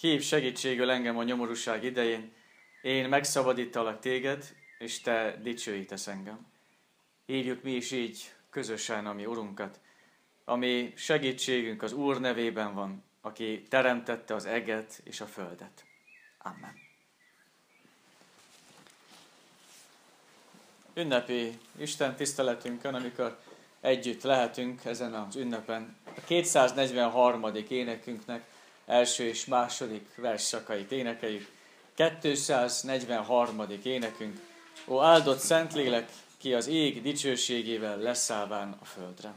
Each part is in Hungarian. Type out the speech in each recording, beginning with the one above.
hív segítségül engem a nyomorúság idején, én megszabadítalak téged, és te dicsőítesz engem. Hívjuk mi is így közösen a mi Urunkat, ami segítségünk az Úr nevében van, aki teremtette az eget és a földet. Amen. Ünnepi Isten tiszteletünkön, amikor együtt lehetünk ezen az ünnepen, a 243. énekünknek első és második versszakait énekeljük. 243. énekünk. Ó áldott Szentlélek, ki az ég dicsőségével leszállván a földre.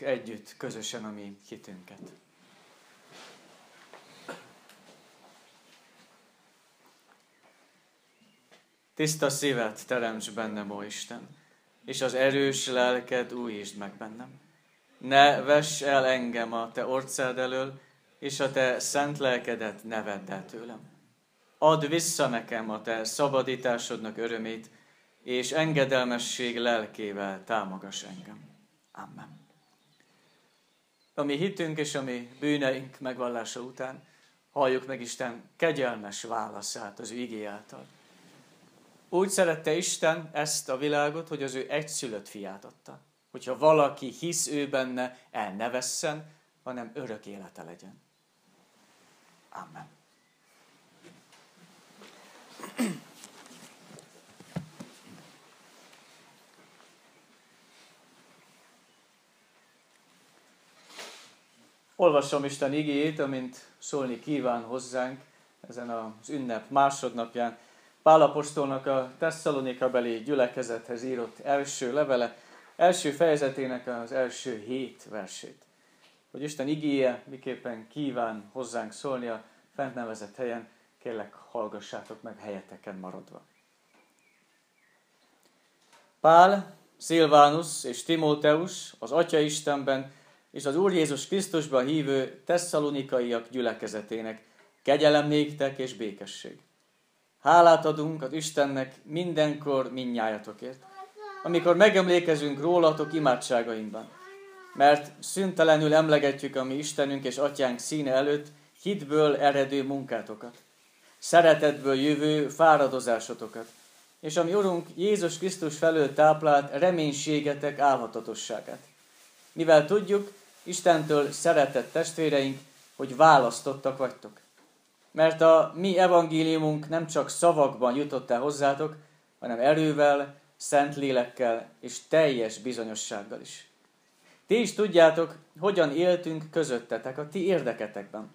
Együtt, közösen a mi hitünket. Tiszta szívet teremts bennem, ó Isten, és az erős lelked újítsd meg bennem. Ne vess el engem a te orcád elől, és a te szent lelkedet ne vedd el tőlem. Add vissza nekem a te szabadításodnak örömét, és engedelmesség lelkével támogass engem. Amen. A mi hitünk és a mi bűneink megvallása után halljuk meg Isten kegyelmes válaszát az ő igé. Úgy szerette Isten ezt a világot, hogy az ő egyszülött fiát adta. Hogyha valaki hisz ő benne, el ne vesszen, hanem örök élete legyen. Amen. Olvasom Isten igéjét, amint szólni kíván hozzánk ezen az ünnep másodnapján. Pálapostolnak a Tesszalonika beli gyülekezethez írott első levele, első fejezetének az első hét versét. Hogy Isten igéje miképpen kíván hozzánk szólni a fent nevezett helyen, kérlek hallgassátok meg helyeteken maradva. Pál, Szilvánus és Timóteus az Atya Istenben és az Úr Jézus Krisztusban hívő tesszalonikaiak gyülekezetének. Kegyelem néktek és békesség. Hálát adunk az Istennek mindenkor minnyájatokért, amikor megemlékezünk rólatok imádságainkban, mert szüntelenül emlegetjük a mi Istenünk és Atyánk színe előtt hitből eredő munkátokat, szeretetből jövő fáradozásotokat, és ami Urunk Jézus Krisztus felől táplált reménységetek álhatatosságát. Mivel tudjuk, Istentől szeretett testvéreink, hogy választottak vagytok. Mert a mi evangéliumunk nem csak szavakban jutott el hozzátok, hanem erővel, szent lélekkel és teljes bizonyossággal is. Ti is tudjátok, hogyan éltünk közöttetek a ti érdeketekben.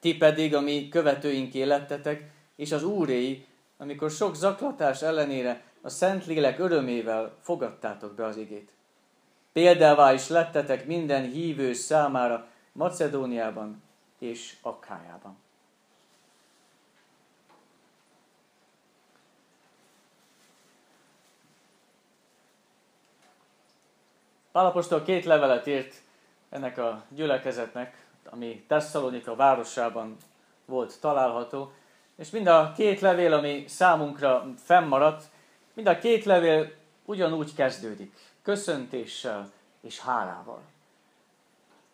Ti pedig a mi követőink élettetek, és az úréi, amikor sok zaklatás ellenére a Szent Lélek örömével fogadtátok be az igét. Példává is lettetek minden hívő számára Macedóniában és Akkájában. Pálapostól két levelet írt ennek a gyülekezetnek, ami Tesszalonika városában volt található, és mind a két levél, ami számunkra fennmaradt, mind a két levél ugyanúgy kezdődik, köszöntéssel és hálával.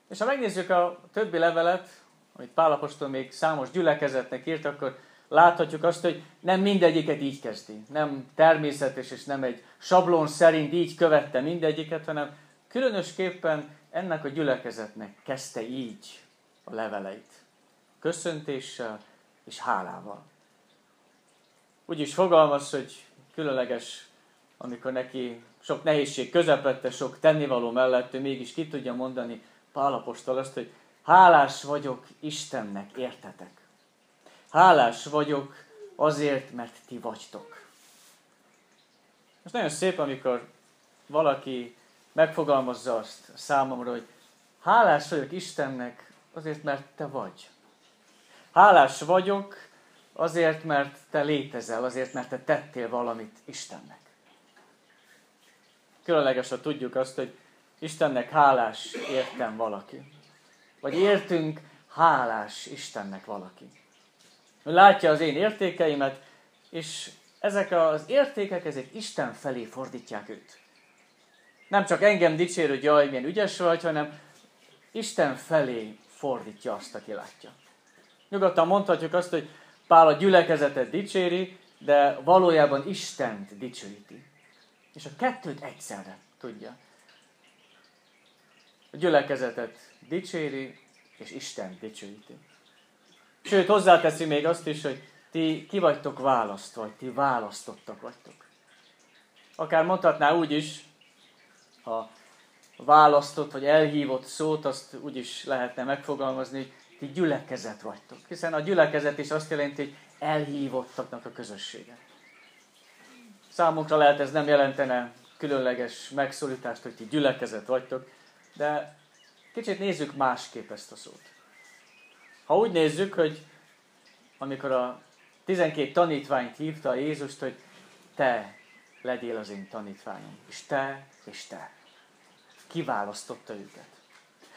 És ha megnézzük a többi levelet, amit Pálapostól még számos gyülekezetnek írt, akkor láthatjuk azt, hogy nem mindegyiket így kezdi. Nem természetes és nem egy sablon szerint így követte mindegyiket, hanem különösképpen ennek a gyülekezetnek kezdte így a leveleit. Köszöntéssel és hálával. Úgy is fogalmaz, hogy különleges, amikor neki sok nehézség közepette, sok tennivaló mellett, ő mégis ki tudja mondani Pálapostól azt, hogy hálás vagyok Istennek, értetek. Hálás vagyok azért, mert ti vagytok. Most nagyon szép, amikor valaki megfogalmazza azt számomra, hogy hálás vagyok Istennek azért, mert te vagy. Hálás vagyok azért, mert te létezel, azért, mert te tettél valamit Istennek. Különleges, ha tudjuk azt, hogy Istennek hálás értem valaki. Vagy értünk hálás Istennek valaki. Ő látja az én értékeimet, és ezek az értékek, ezek Isten felé fordítják őt. Nem csak engem dicsér, hogy jaj, milyen ügyes vagy, hanem Isten felé fordítja azt, aki látja. Nyugodtan mondhatjuk azt, hogy Pál a gyülekezetet dicséri, de valójában Istent dicsőíti. És a kettőt egyszerre tudja. A gyülekezetet dicséri, és Isten dicsőíti. Sőt, hozzáteszi még azt is, hogy ti ki vagytok választva, vagy ti választottak vagytok. Akár mondhatná úgy is, ha választott vagy elhívott szót, azt úgy is lehetne megfogalmazni, hogy ti gyülekezet vagytok. Hiszen a gyülekezet is azt jelenti, hogy elhívottaknak a közössége. Számunkra lehet ez nem jelentene különleges megszólítást, hogy ti gyülekezet vagytok, de kicsit nézzük másképp ezt a szót. Ha úgy nézzük, hogy amikor a 12 tanítványt hívta Jézust, hogy te legyél az én tanítványom, és te, és te. Kiválasztotta őket.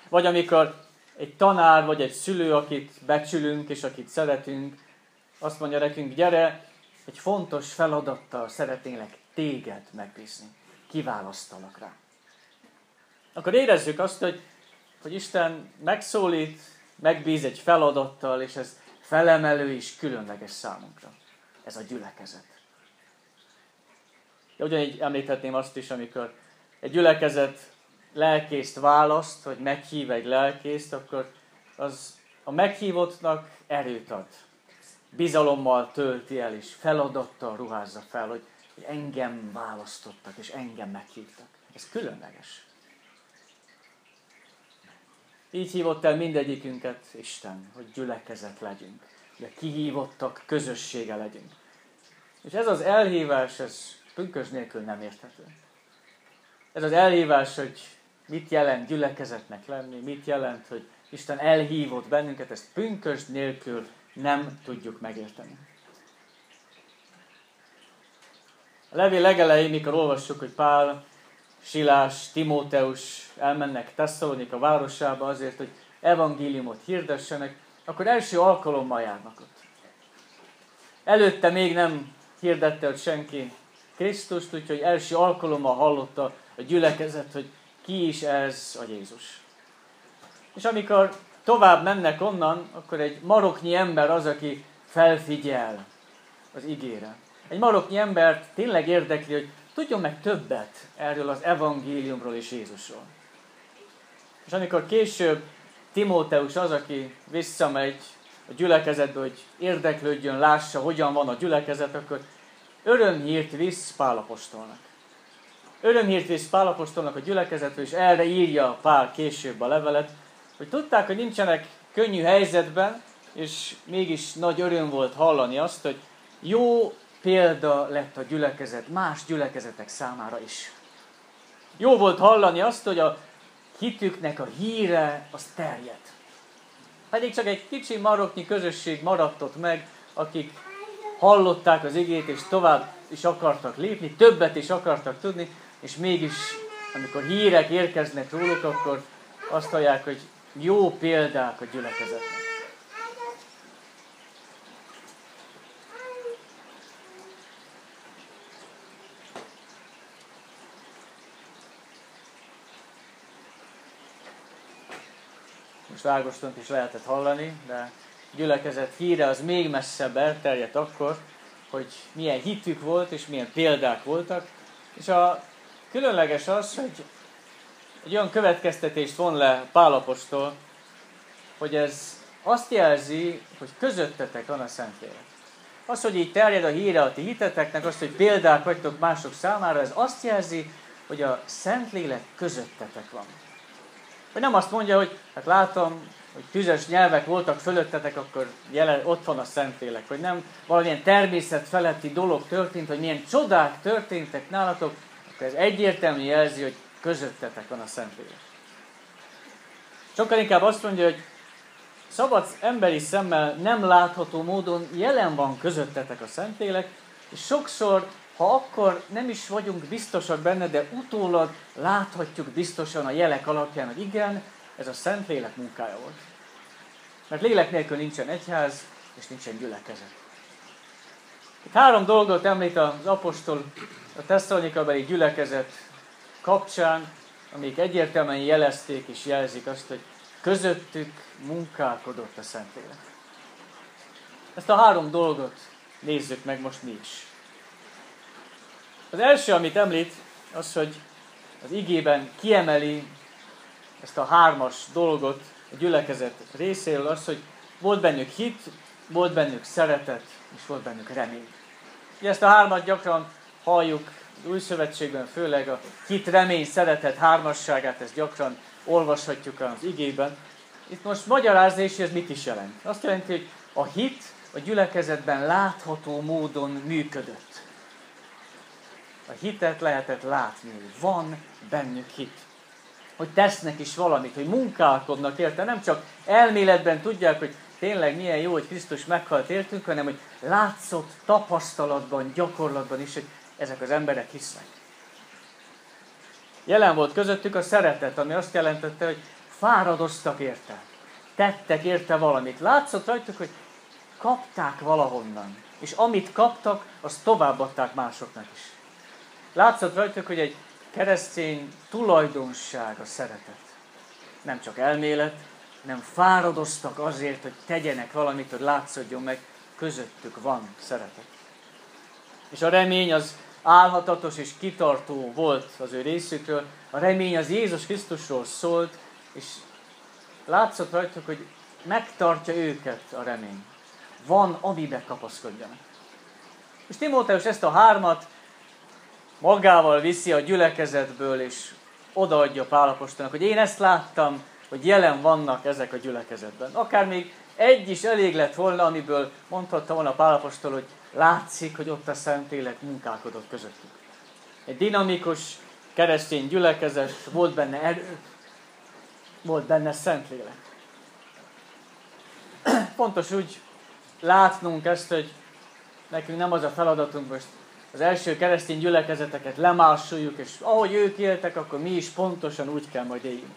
Vagy amikor egy tanár, vagy egy szülő, akit becsülünk, és akit szeretünk, azt mondja nekünk, gyere, egy fontos feladattal szeretnélek téged megbízni. Kiválasztalak rá. Akkor érezzük azt, hogy, hogy Isten megszólít, megbíz egy feladattal, és ez felemelő és különleges számunkra. Ez a gyülekezet. De ugyanígy említhetném azt is, amikor egy gyülekezet lelkészt választ, vagy meghív egy lelkészt, akkor az a meghívottnak erőt ad bizalommal tölti el, és feladattal ruházza fel, hogy, hogy engem választottak, és engem meghívtak. Ez különleges. Így hívott el mindegyikünket Isten, hogy gyülekezet legyünk, de kihívottak közössége legyünk. És ez az elhívás, ez pünkös nélkül nem érthető. Ez az elhívás, hogy mit jelent gyülekezetnek lenni, mit jelent, hogy Isten elhívott bennünket, ezt pünkös nélkül nem tudjuk megérteni. A levél legelején, mikor olvassuk, hogy Pál Silás, Timóteus elmennek Tesszalonika városába azért, hogy evangéliumot hirdessenek, akkor első alkalommal járnak ott. Előtte még nem hirdette ott senki Krisztust, úgyhogy első alkalommal hallotta a gyülekezet, hogy ki is ez a Jézus. És amikor tovább mennek onnan, akkor egy maroknyi ember az, aki felfigyel az igére. Egy maroknyi embert tényleg érdekli, hogy tudjon meg többet erről az evangéliumról és Jézusról. És amikor később Timóteus az, aki visszamegy a gyülekezetbe, hogy érdeklődjön, lássa, hogyan van a gyülekezet, akkor örömhírt visz Pálapostolnak. Örömhírt visz Pálapostolnak a gyülekezetről, és erre írja Pál később a levelet, hogy tudták, hogy nincsenek könnyű helyzetben, és mégis nagy öröm volt hallani azt, hogy jó példa lett a gyülekezet más gyülekezetek számára is. Jó volt hallani azt, hogy a hitüknek a híre az terjed. Pedig csak egy kicsi maroknyi közösség maradt ott meg, akik hallották az igét, és tovább is akartak lépni, többet is akartak tudni, és mégis, amikor hírek érkeznek róluk, akkor azt hallják, hogy jó példák a gyülekezetnek. Most Ágostont is lehetett hallani, de gyülekezet híre az még messzebb elterjedt akkor, hogy milyen hitük volt, és milyen példák voltak. És a különleges az, hogy egy olyan következtetést von le Pálapostól, hogy ez azt jelzi, hogy közöttetek van a Szentlélek. Az, hogy így terjed a híre a ti hiteteknek, azt, hogy példák vagytok mások számára, ez azt jelzi, hogy a Szentlélek közöttetek van. Hogy nem azt mondja, hogy hát látom, hogy tüzes nyelvek voltak fölöttetek, akkor jelen, ott van a Szentlélek. Hogy nem valamilyen természet feletti dolog történt, hogy milyen csodák történtek nálatok, akkor ez egyértelmű jelzi, hogy közöttetek van a Szentlélek. Sokkal inkább azt mondja, hogy szabad emberi szemmel nem látható módon jelen van közöttetek a Szentlélek, és sokszor, ha akkor nem is vagyunk biztosak benne, de utólag láthatjuk biztosan a jelek alapján, hogy igen, ez a Szentlélek munkája volt. Mert lélek nélkül nincsen egyház, és nincsen gyülekezet. Itt három dolgot említ az apostol a Tesszalonika gyülekezet kapcsán, amik egyértelműen jelezték és jelzik azt, hogy közöttük munkálkodott a Szentlélek. Ezt a három dolgot nézzük meg most mi is. Az első, amit említ, az, hogy az igében kiemeli ezt a hármas dolgot a gyülekezet részéről, az, hogy volt bennük hit, volt bennük szeretet, és volt bennük remény. Ugye ezt a hármat gyakran halljuk az új szövetségben, főleg a hit, remény, szeretet hármasságát, ezt gyakran olvashatjuk az igében. Itt most magyarázni is, ez mit is jelent. Azt jelenti, hogy a hit a gyülekezetben látható módon működött. A hitet lehetett látni, hogy van bennük hit. Hogy tesznek is valamit, hogy munkálkodnak érte. Nem csak elméletben tudják, hogy tényleg milyen jó, hogy Krisztus meghalt értünk, hanem hogy látszott tapasztalatban, gyakorlatban is, hogy ezek az emberek hisznek. Jelen volt közöttük a szeretet, ami azt jelentette, hogy fáradoztak érte. Tettek érte valamit. Látszott rajtuk, hogy kapták valahonnan. És amit kaptak, azt továbbadták másoknak is. Látszott rajtuk, hogy egy keresztény tulajdonság a szeretet. Nem csak elmélet, nem fáradoztak azért, hogy tegyenek valamit, hogy látszódjon meg, közöttük van szeretet. És a remény az álhatatos és kitartó volt az ő részükről. A remény az Jézus Krisztusról szólt, és látszott rajtuk, hogy megtartja őket a remény. Van, amiben kapaszkodjanak. És Timóteus ezt a hármat magával viszi a gyülekezetből, és odaadja Pálapostolnak, hogy én ezt láttam, hogy jelen vannak ezek a gyülekezetben. Akár még egy is elég lett volna, amiből mondhatta volna Pálapostól, hogy látszik, hogy ott a Szentlélek munkálkodott közöttük. Egy dinamikus keresztény gyülekezet, volt benne erő, volt benne Szentlélek. Fontos úgy látnunk ezt, hogy nekünk nem az a feladatunk most az első keresztény gyülekezeteket lemásoljuk, és ahogy ők éltek, akkor mi is pontosan úgy kell majd éljünk.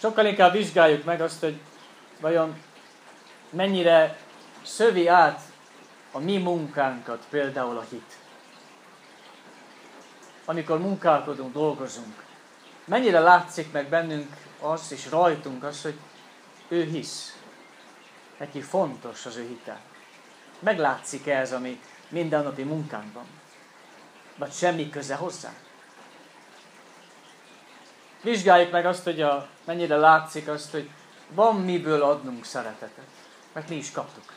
Sokkal inkább vizsgáljuk meg azt, hogy vajon mennyire szövi át a mi munkánkat, például a hit. Amikor munkálkodunk, dolgozunk, mennyire látszik meg bennünk az, és rajtunk az, hogy ő hisz. Neki fontos az ő hite. Meglátszik -e ez a mi mindennapi munkánkban? Vagy semmi köze hozzá? Vizsgáljuk meg azt, hogy a, mennyire látszik azt, hogy van miből adnunk szeretetet. Mert mi is kaptuk.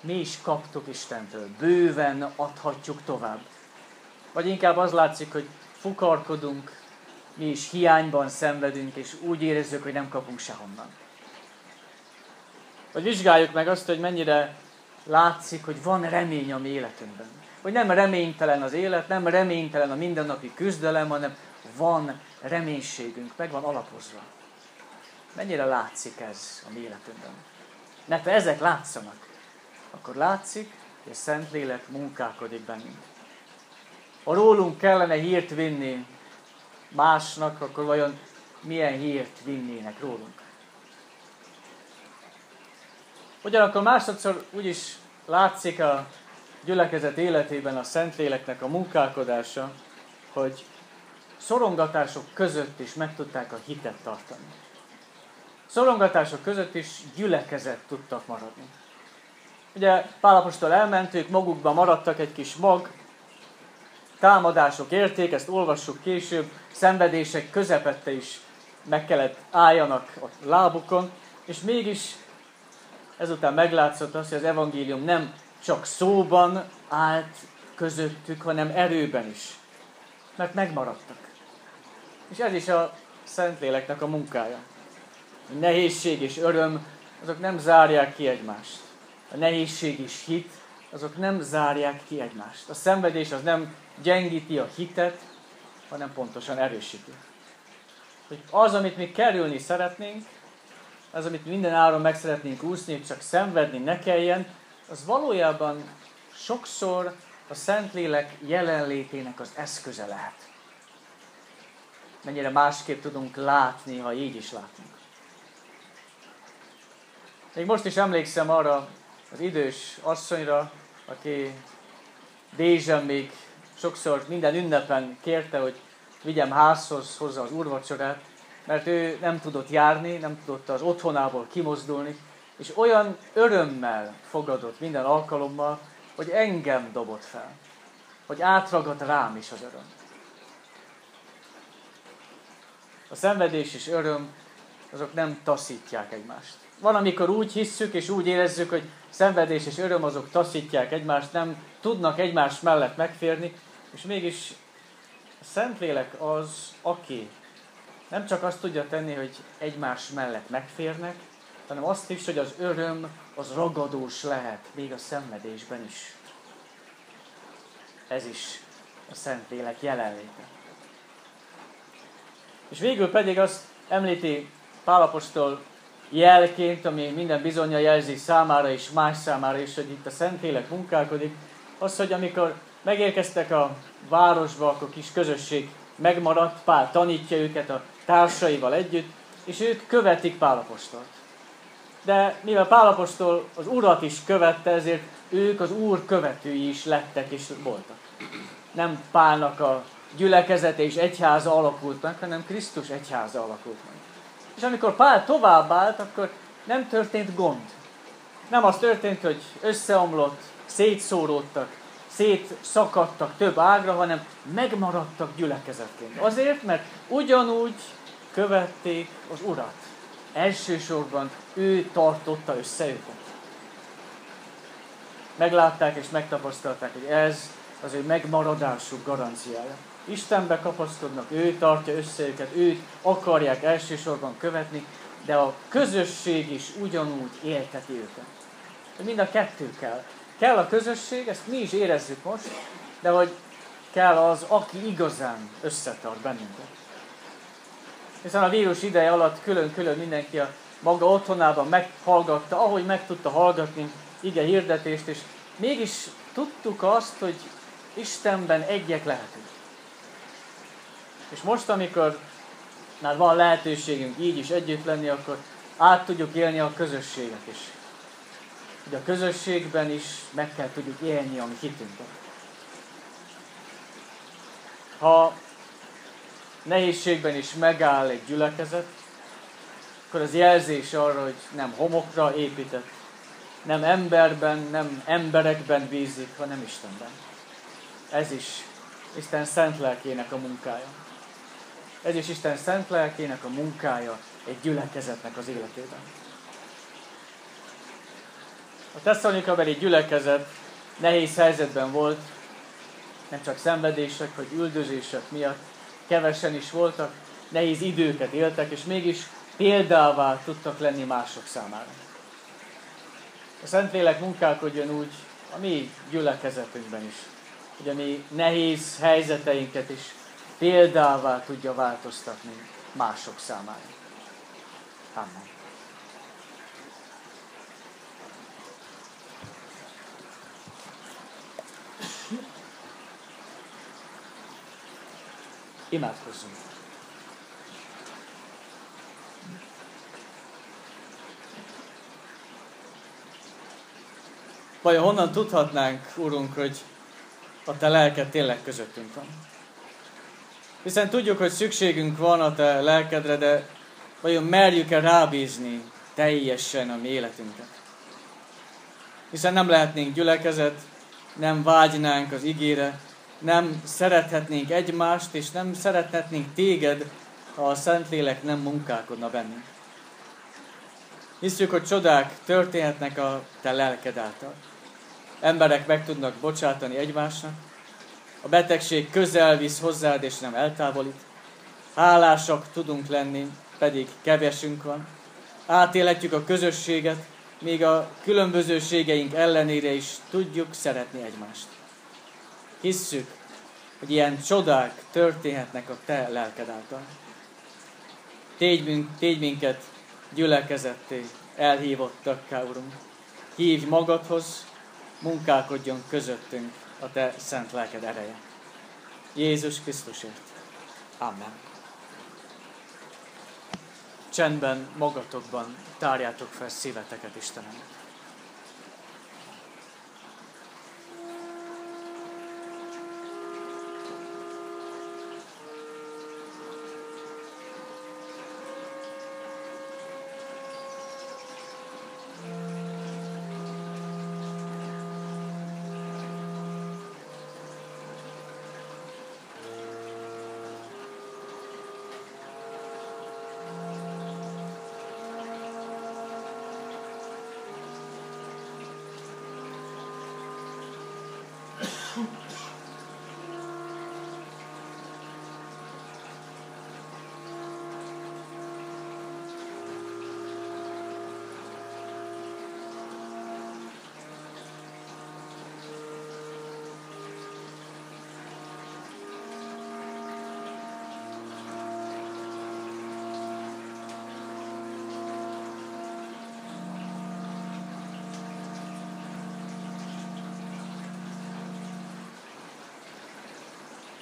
Mi is kaptuk Istentől. Bőven adhatjuk tovább. Vagy inkább az látszik, hogy fukarkodunk, mi is hiányban szenvedünk, és úgy érezzük, hogy nem kapunk sehonnan. Vagy vizsgáljuk meg azt, hogy mennyire látszik, hogy van remény a mi életünkben. Hogy nem reménytelen az élet, nem reménytelen a mindennapi küzdelem, hanem van reménységünk, meg van alapozva. Mennyire látszik ez a mi életünkben? Mert ezek látszanak, akkor látszik, hogy a Szentlélek munkálkodik bennünk. Ha rólunk kellene hírt vinni másnak, akkor vajon milyen hírt vinnének rólunk? Ugyanakkor másodszor úgyis látszik a gyülekezet életében a Szentléleknek a munkálkodása, hogy szorongatások között is meg tudták a hitet tartani. Szorongatások között is gyülekezet tudtak maradni. Ugye Pálapostól elment, ők magukban maradtak egy kis mag, támadások érték, ezt olvassuk később, szenvedések közepette is meg kellett álljanak a lábukon, és mégis ezután meglátszott az, hogy az evangélium nem csak szóban állt közöttük, hanem erőben is. Mert megmaradtak. És ez is a Szentléleknek a munkája. A nehézség és öröm, azok nem zárják ki egymást. A nehézség és hit, azok nem zárják ki egymást. A szenvedés az nem gyengíti a hitet, hanem pontosan erősíti. Hogy az, amit mi kerülni szeretnénk, az, amit minden áron meg szeretnénk úszni, csak szenvedni ne kelljen, az valójában sokszor a Szentlélek jelenlétének az eszköze lehet. Mennyire másképp tudunk látni, ha így is látunk. Még most is emlékszem arra az idős asszonyra, aki Dézsen még sokszor minden ünnepen kérte, hogy vigyem házhoz hozzá az úrvacsorát, mert ő nem tudott járni, nem tudott az otthonából kimozdulni, és olyan örömmel fogadott minden alkalommal, hogy engem dobott fel, hogy átragadt rám is az öröm. A szenvedés és öröm, azok nem taszítják egymást. Van, amikor úgy hisszük és úgy érezzük, hogy szenvedés és öröm azok taszítják egymást, nem tudnak egymás mellett megférni, és mégis a Szentlélek az, aki nem csak azt tudja tenni, hogy egymás mellett megférnek, hanem azt is, hogy az öröm az ragadós lehet, még a szenvedésben is. Ez is a Szentlélek jelenléte. És végül pedig azt említi Pálapostól jelként, ami minden bizonyja jelzi számára és más számára is, hogy itt a Szentlélek munkálkodik, az, hogy amikor megérkeztek a városba, akkor kis közösség megmaradt, Pál tanítja őket a társaival együtt, és ők követik Pálapostolt. De mivel Pálapostól az Urat is követte, ezért ők az Úr követői is lettek és voltak. Nem Pálnak a gyülekezete és egyháza alakult meg, hanem Krisztus egyháza alakult meg. És amikor Pál továbbált, akkor nem történt gond. Nem az történt, hogy összeomlott, szétszóródtak, szétszakadtak több ágra, hanem megmaradtak gyülekezetként. Azért, mert ugyanúgy követték az Urat. Elsősorban ő tartotta össze őket. Meglátták és megtapasztalták, hogy ez az ő megmaradásuk garanciája. Istenbe kapaszkodnak, ő tartja össze őket, őt akarják elsősorban követni, de a közösség is ugyanúgy élteti őket. Mind a kettő kell. Kell a közösség, ezt mi is érezzük most, de hogy kell az, aki igazán összetart bennünket. Hiszen a vírus ideje alatt külön-külön mindenki a maga otthonában meghallgatta, ahogy meg tudta hallgatni ige hirdetést, és mégis tudtuk azt, hogy Istenben egyek lehetünk. És most, amikor már van lehetőségünk így is együtt lenni, akkor át tudjuk élni a közösséget is. Hogy a közösségben is meg kell tudjuk élni a mi hitünket. Ha nehézségben is megáll egy gyülekezet, akkor az jelzés arra, hogy nem homokra épített, nem emberben, nem emberekben bízik, hanem Istenben. Ez is Isten szent lelkének a munkája. Ez is Isten szent lelkének a munkája egy gyülekezetnek az életében. A Tesszalonikabeli gyülekezet nehéz helyzetben volt, nem csak szenvedések vagy üldözések miatt, kevesen is voltak, nehéz időket éltek, és mégis példává tudtak lenni mások számára. A Szentlélek munkálkodjon úgy a mi gyülekezetünkben is, hogy a mi nehéz helyzeteinket is példává tudja változtatni mások számára. Amen. Imádkozzunk. Vajon honnan tudhatnánk, Úrunk, hogy a Te lelked tényleg közöttünk van? Hiszen tudjuk, hogy szükségünk van a Te lelkedre, de vajon merjük-e rábízni teljesen a mi életünket? Hiszen nem lehetnénk gyülekezet, nem vágynánk az igére, nem szerethetnénk egymást, és nem szerethetnénk téged, ha a Szentlélek nem munkálkodna bennünk. Hiszük, hogy csodák történhetnek a te lelked által. Emberek meg tudnak bocsátani egymásnak, a betegség közel visz hozzád, és nem eltávolít. Hálásak tudunk lenni, pedig kevesünk van. Átélhetjük a közösséget, még a különbözőségeink ellenére is tudjuk szeretni egymást. Hisszük, hogy ilyen csodák történhetnek a Te lelked által. Tégy, tégy minket gyülekezetté, elhívottakká, Urunk. Hívj magadhoz, munkálkodjon közöttünk a Te szent lelked ereje. Jézus Krisztusért. Amen. Csendben, magatokban tárjátok fel szíveteket Istenem.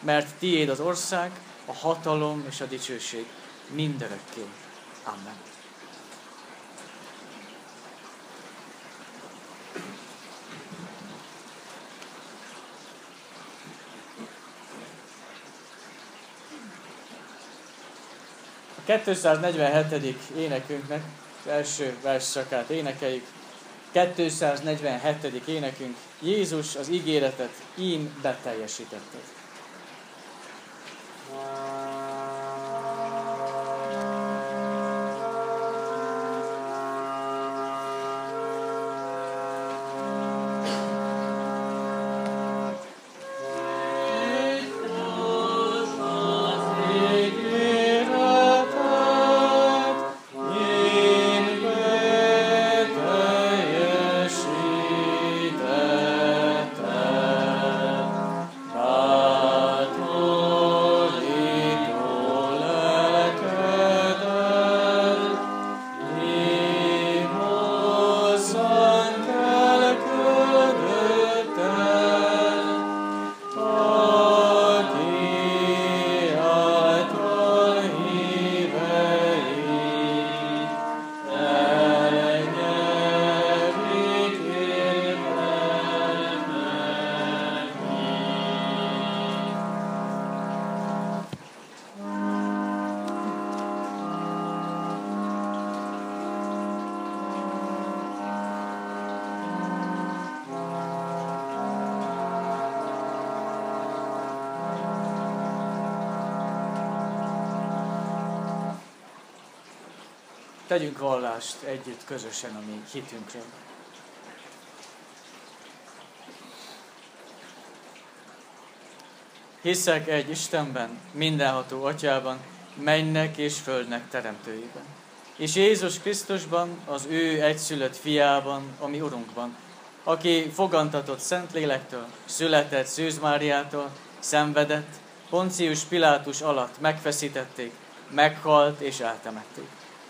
mert tiéd az ország, a hatalom és a dicsőség mindörökké. Amen. A 247. énekünknek az első versszakát énekeljük. 247. énekünk Jézus az ígéretet ím beteljesítetted. Tegyünk vallást együtt, közösen a mi hitünkről. Hiszek egy Istenben, mindenható Atyában, mennek és földnek teremtőjében. És Jézus Krisztusban, az ő egyszülött fiában, ami Urunkban, aki fogantatott Szentlélektől, született Szűz Máriától, szenvedett, Poncius Pilátus alatt megfeszítették, meghalt és eltemették.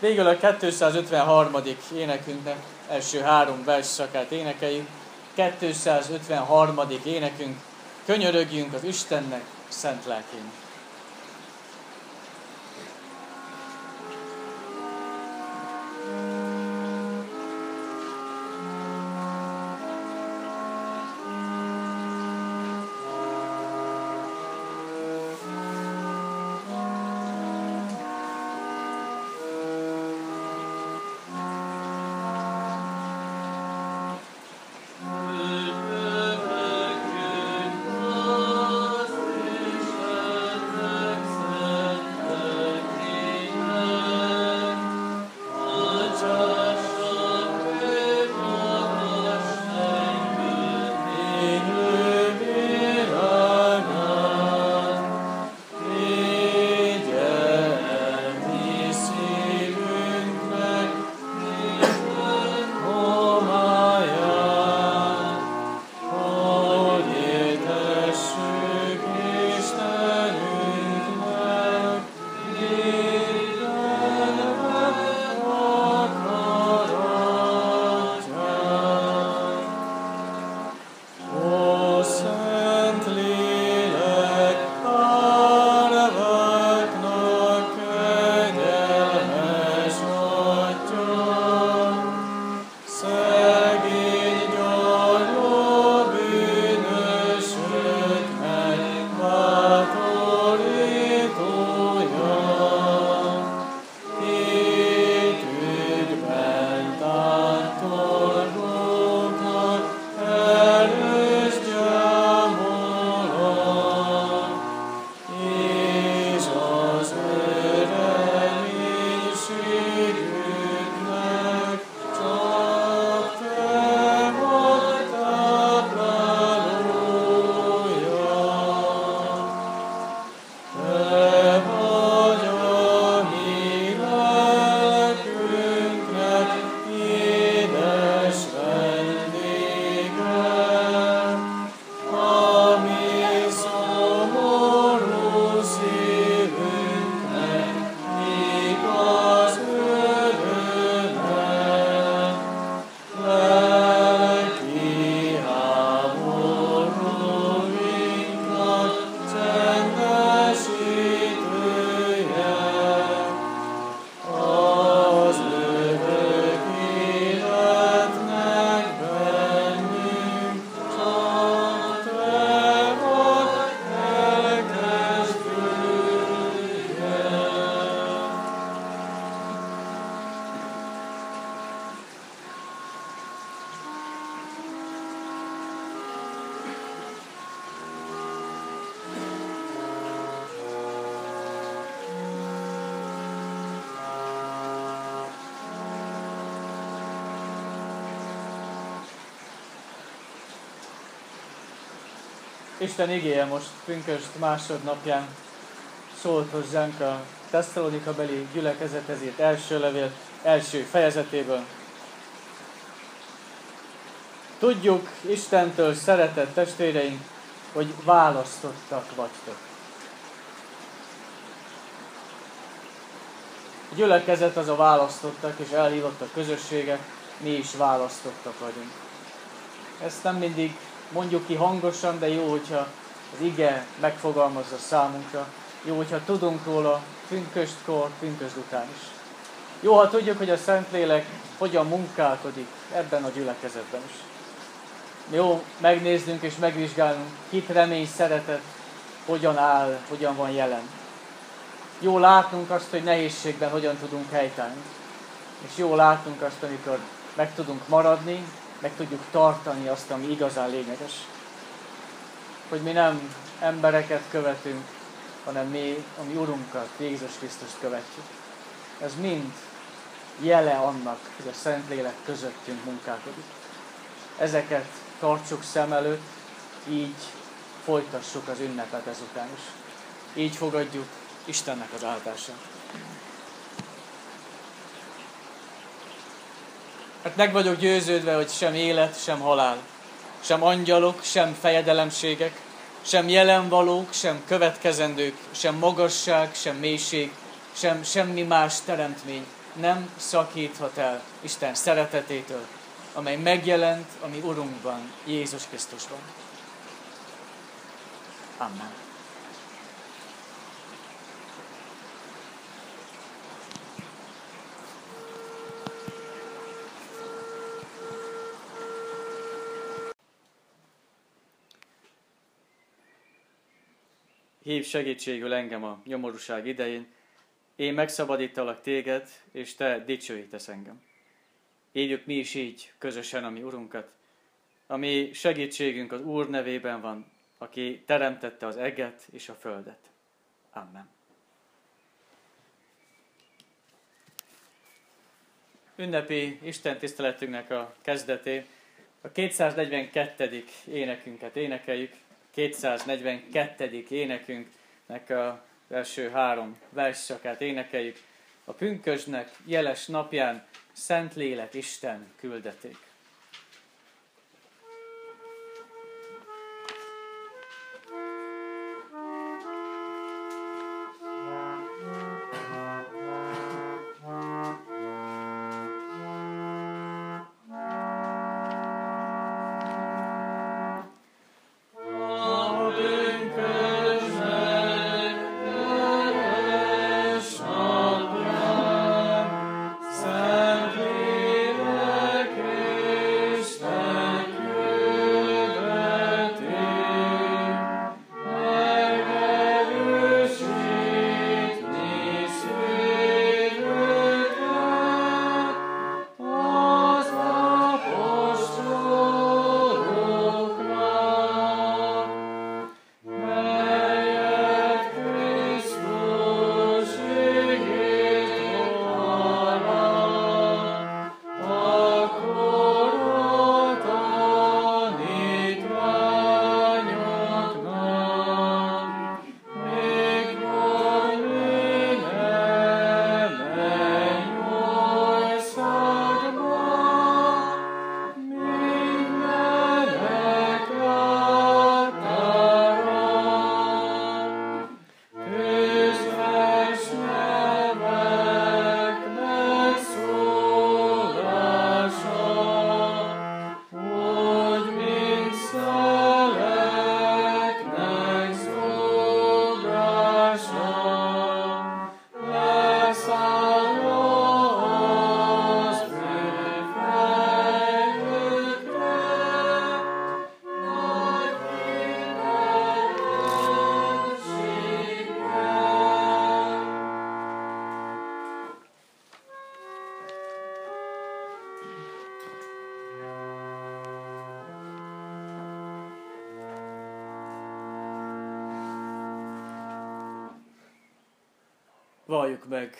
Végül a 253. énekünknek első három versszakát énekeljük. 253. énekünk, könyörögjünk az Istennek szent lelkének. Isten igéje most pünköst másodnapján szólt hozzánk a Tesszalonika beli gyülekezethez írt első levél első fejezetéből. Tudjuk Istentől szeretett testvéreink, hogy választottak vagytok. A gyülekezet az a választottak és elhívottak közössége, mi is választottak vagyunk. Ezt nem mindig mondjuk ki hangosan, de jó, hogyha az ige megfogalmazza számunkra, Jó, hogyha tudunk róla pünköstkor, pünkösd után is. Jó, ha tudjuk, hogy a Szentlélek hogyan munkálkodik ebben a gyülekezetben is. Jó, megnéznünk és megvizsgálnunk, kit remény, szeretet, hogyan áll, hogyan van jelen. Jó látnunk azt, hogy nehézségben hogyan tudunk helytállni. És jó látnunk azt, amikor meg tudunk maradni, meg tudjuk tartani azt, ami igazán lényeges. Hogy mi nem embereket követünk, hanem mi a mi Urunkat, Jézus Krisztust követjük. Ez mind jele annak, hogy a Szentlélek közöttünk munkálkodik. Ezeket tartsuk szem előtt, így folytassuk az ünnepet ezután is. Így fogadjuk Istennek az áldását. Hát meg vagyok győződve, hogy sem élet, sem halál, sem angyalok, sem fejedelemségek, sem jelenvalók, sem következendők, sem magasság, sem mélység, sem semmi más teremtmény nem szakíthat el Isten szeretetétől, amely megjelent a mi Urunkban, Jézus Krisztusban. Amen. Hív segítségül engem a nyomorúság idején, én megszabadítalak téged, és te dicsőítesz engem. Éljük mi is így közösen a mi Urunkat, ami segítségünk az Úr nevében van, aki teremtette az eget és a földet. Amen. Ünnepi Isten tiszteletünknek a kezdeté a 242. énekünket énekeljük. 242. énekünknek a első három versszakát énekeljük. A pünkösnek jeles napján Szentlélek Isten küldeték.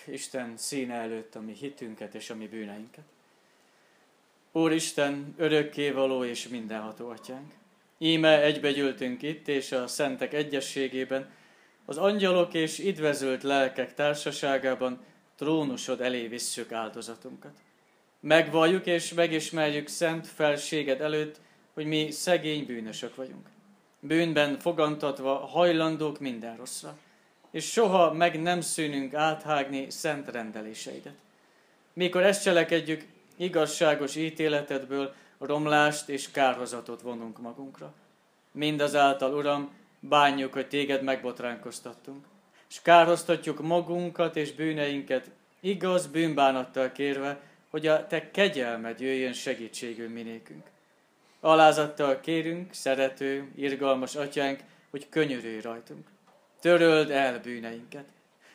Isten színe előtt a mi hitünket és a mi bűneinket. Úristen, örökkévaló és mindenható atyánk, íme egybegyűltünk itt, és a szentek egyességében, az angyalok és idvezült lelkek társaságában trónusod elé visszük áldozatunkat. Megvalljuk és megismerjük szent felséged előtt, hogy mi szegény bűnösök vagyunk. Bűnben fogantatva hajlandók minden rosszra és soha meg nem szűnünk áthágni szent rendeléseidet. Mikor ezt cselekedjük, igazságos ítéletedből romlást és kárhozatot vonunk magunkra. Mindazáltal, Uram, bánjuk, hogy téged megbotránkoztattunk. és kárhoztatjuk magunkat és bűneinket, igaz bűnbánattal kérve, hogy a te kegyelmed jöjjön segítségül minékünk. Alázattal kérünk, szerető, irgalmas atyánk, hogy könyörülj rajtunk. Töröld el bűneinket.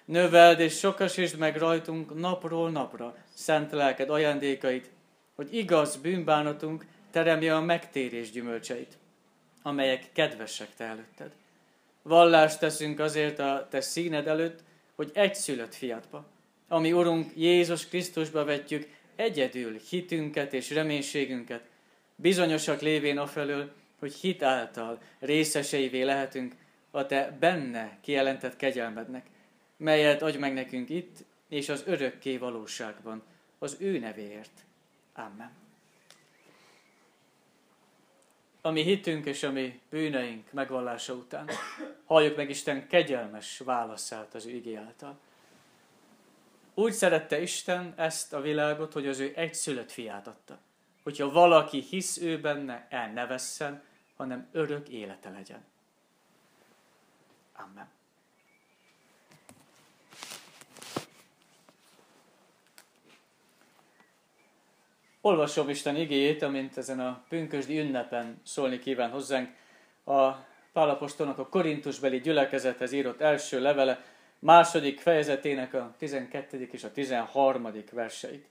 Növeld és sokasítsd meg rajtunk napról napra szent lelked ajándékait, hogy igaz bűnbánatunk teremje a megtérés gyümölcseit, amelyek kedvesek te előtted. Vallást teszünk azért a te színed előtt, hogy egyszülött fiatba, ami Urunk Jézus Krisztusba vetjük egyedül hitünket és reménységünket, bizonyosak lévén afelől, hogy hit által részeseivé lehetünk a te benne kijelentett kegyelmednek, melyet adj meg nekünk itt és az örökké valóságban, az ő nevéért. Amen. Ami hitünk és ami bűneink megvallása után, halljuk meg Isten kegyelmes válaszát az ő igé által. Úgy szerette Isten ezt a világot, hogy az ő egyszülött fiát adta. Hogyha valaki hisz ő benne, el ne vesszen, hanem örök élete legyen. Amen. Olvasom Isten igéjét, amint ezen a pünkösdi ünnepen szólni kíván hozzánk. A Pálapostolnak a Korintusbeli gyülekezethez írott első levele, második fejezetének a 12. és a 13. verseit.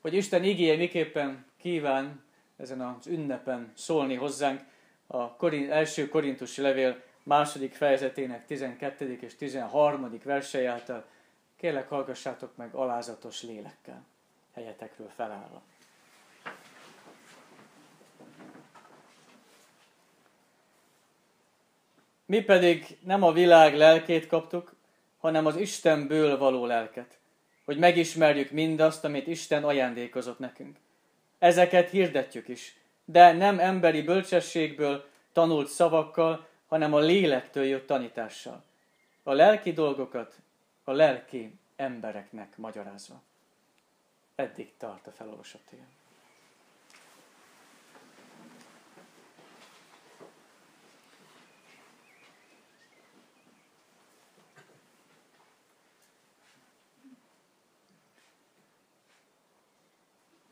Hogy Isten igéje miképpen kíván ezen az ünnepen szólni hozzánk, a első korintusi levél második fejezetének 12. és 13. versei által kérlek hallgassátok meg alázatos lélekkel, helyetekről felállva. Mi pedig nem a világ lelkét kaptuk, hanem az Istenből való lelket, hogy megismerjük mindazt, amit Isten ajándékozott nekünk. Ezeket hirdetjük is, de nem emberi bölcsességből, tanult szavakkal, hanem a lélektől jött tanítással. A lelki dolgokat a lelki embereknek magyarázva. Eddig tart a felolvasott ilyen.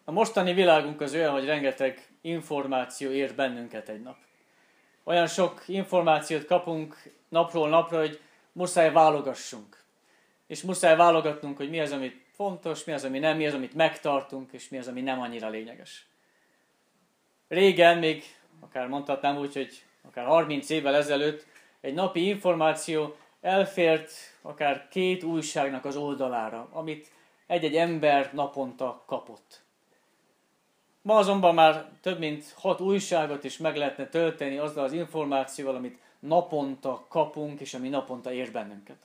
A mostani világunk az olyan, hogy rengeteg információ ér bennünket egy nap. Olyan sok információt kapunk napról napra, hogy muszáj válogassunk. És muszáj válogatnunk, hogy mi az, amit fontos, mi az, ami nem, mi az, amit megtartunk, és mi az, ami nem annyira lényeges. Régen, még akár mondhatnám úgy, hogy akár 30 évvel ezelőtt egy napi információ elfért akár két újságnak az oldalára, amit egy-egy ember naponta kapott. Ma azonban már több mint hat újságot is meg lehetne tölteni azzal az információval, amit naponta kapunk, és ami naponta ér bennünket.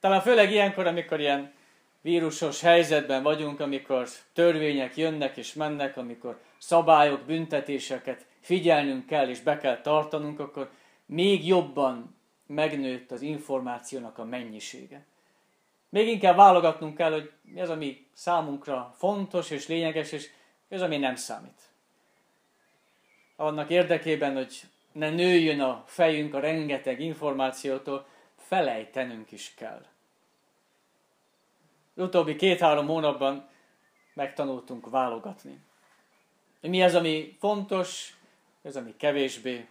Talán főleg ilyenkor, amikor ilyen vírusos helyzetben vagyunk, amikor törvények jönnek és mennek, amikor szabályok, büntetéseket figyelnünk kell és be kell tartanunk, akkor még jobban megnőtt az információnak a mennyisége. Még inkább válogatnunk kell, hogy mi az, ami számunkra fontos és lényeges, és ez ami nem számít. Annak érdekében, hogy ne nőjön a fejünk a rengeteg információtól, felejtenünk is kell. Az utóbbi két-három hónapban megtanultunk válogatni. Mi az, ami fontos, mi az, ami kevésbé,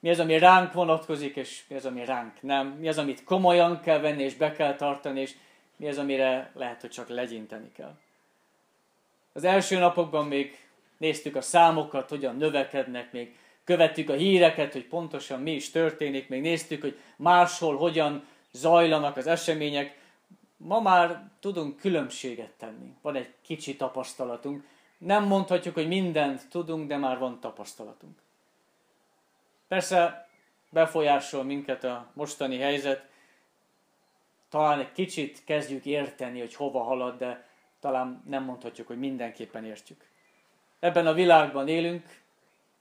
mi az, ami ránk vonatkozik, és mi az, ami ránk nem, mi az, amit komolyan kell venni, és be kell tartani, és mi az, amire lehet, hogy csak legyinteni kell. Az első napokban még néztük a számokat, hogyan növekednek, még követtük a híreket, hogy pontosan mi is történik, még néztük, hogy máshol hogyan zajlanak az események. Ma már tudunk különbséget tenni. Van egy kicsi tapasztalatunk. Nem mondhatjuk, hogy mindent tudunk, de már van tapasztalatunk. Persze befolyásol minket a mostani helyzet. Talán egy kicsit kezdjük érteni, hogy hova halad, de talán nem mondhatjuk, hogy mindenképpen értjük. Ebben a világban élünk,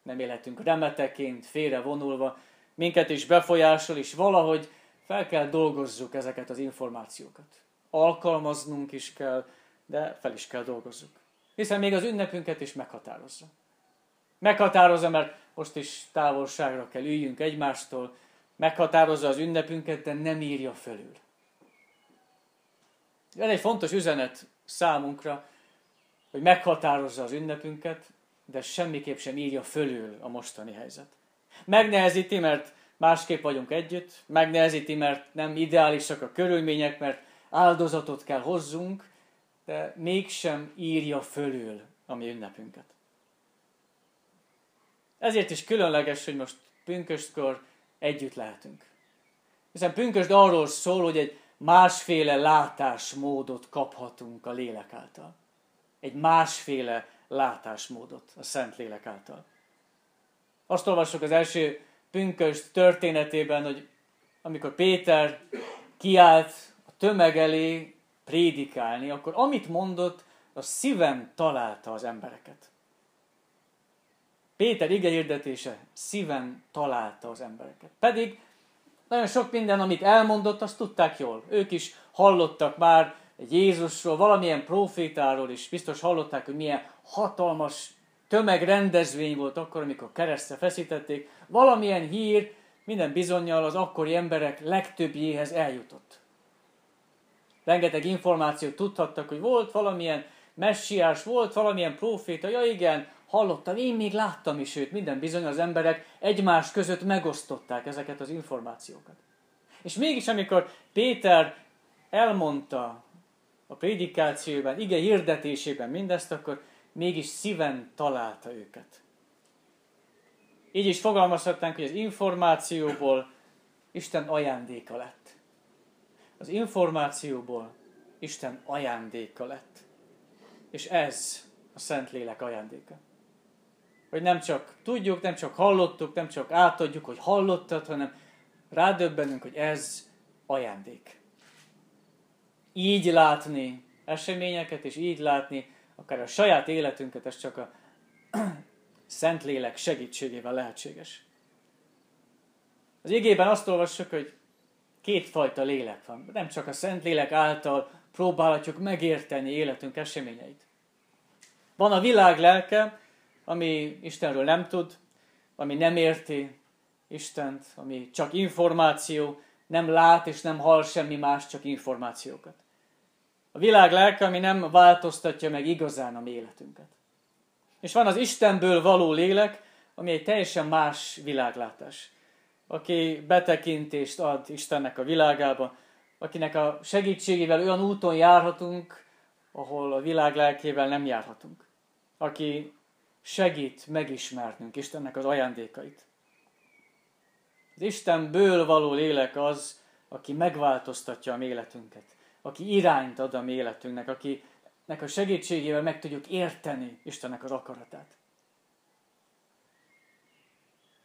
nem élhetünk remeteként, félre vonulva, minket is befolyásol, és valahogy fel kell dolgozzuk ezeket az információkat. Alkalmaznunk is kell, de fel is kell dolgozzuk. Hiszen még az ünnepünket is meghatározza. Meghatározza, mert most is távolságra kell üljünk egymástól, meghatározza az ünnepünket, de nem írja fölül. Ez egy fontos üzenet számunkra, hogy meghatározza az ünnepünket, de semmiképp sem írja fölül a mostani helyzet. Megnehezíti, mert másképp vagyunk együtt, megnehezíti, mert nem ideálisak a körülmények, mert áldozatot kell hozzunk, de mégsem írja fölül a mi ünnepünket. Ezért is különleges, hogy most pünköstkor együtt lehetünk. Hiszen pünkösd arról szól, hogy egy másféle látásmódot kaphatunk a lélek által. Egy másféle látásmódot a Szent Lélek által. Azt olvassuk az első pünkösd történetében, hogy amikor Péter kiállt a tömeg elé prédikálni, akkor amit mondott, a szíven találta az embereket. Péter ige hirdetése szíven találta az embereket. Pedig nagyon sok minden, amit elmondott, azt tudták jól. Ők is hallottak már Jézusról, valamilyen profétáról is, biztos hallották, hogy milyen hatalmas tömegrendezvény volt akkor, amikor keresztre feszítették. Valamilyen hír minden bizonyal az akkori emberek legtöbbjéhez eljutott. Rengeteg információt tudhattak, hogy volt valamilyen messiás, volt valamilyen proféta, ja igen, hallottam, én még láttam is őt, minden bizony az emberek egymás között megosztották ezeket az információkat. És mégis, amikor Péter elmondta a prédikációban, ige hirdetésében mindezt, akkor mégis szíven találta őket. Így is fogalmazhatnánk, hogy az információból Isten ajándéka lett. Az információból Isten ajándéka lett. És ez a Szentlélek ajándéka hogy nem csak tudjuk, nem csak hallottuk, nem csak átadjuk, hogy hallottad, hanem rádöbbenünk, hogy ez ajándék. Így látni eseményeket, és így látni akár a saját életünket, ez csak a Szentlélek segítségével lehetséges. Az igében azt olvassuk, hogy kétfajta lélek van. Nem csak a Szentlélek által próbálhatjuk megérteni életünk eseményeit. Van a világ lelke, ami Istenről nem tud, ami nem érti Istent, ami csak információ, nem lát és nem hall semmi más, csak információkat. A világ lelke, ami nem változtatja meg igazán a mi életünket. És van az Istenből való lélek, ami egy teljesen más világlátás. Aki betekintést ad Istennek a világába, akinek a segítségével olyan úton járhatunk, ahol a világ lelkével nem járhatunk. Aki segít megismernünk Istennek az ajándékait. Az Istenből való lélek az, aki megváltoztatja a mi életünket, aki irányt ad a mi életünknek, akinek a segítségével meg tudjuk érteni Istennek az akaratát.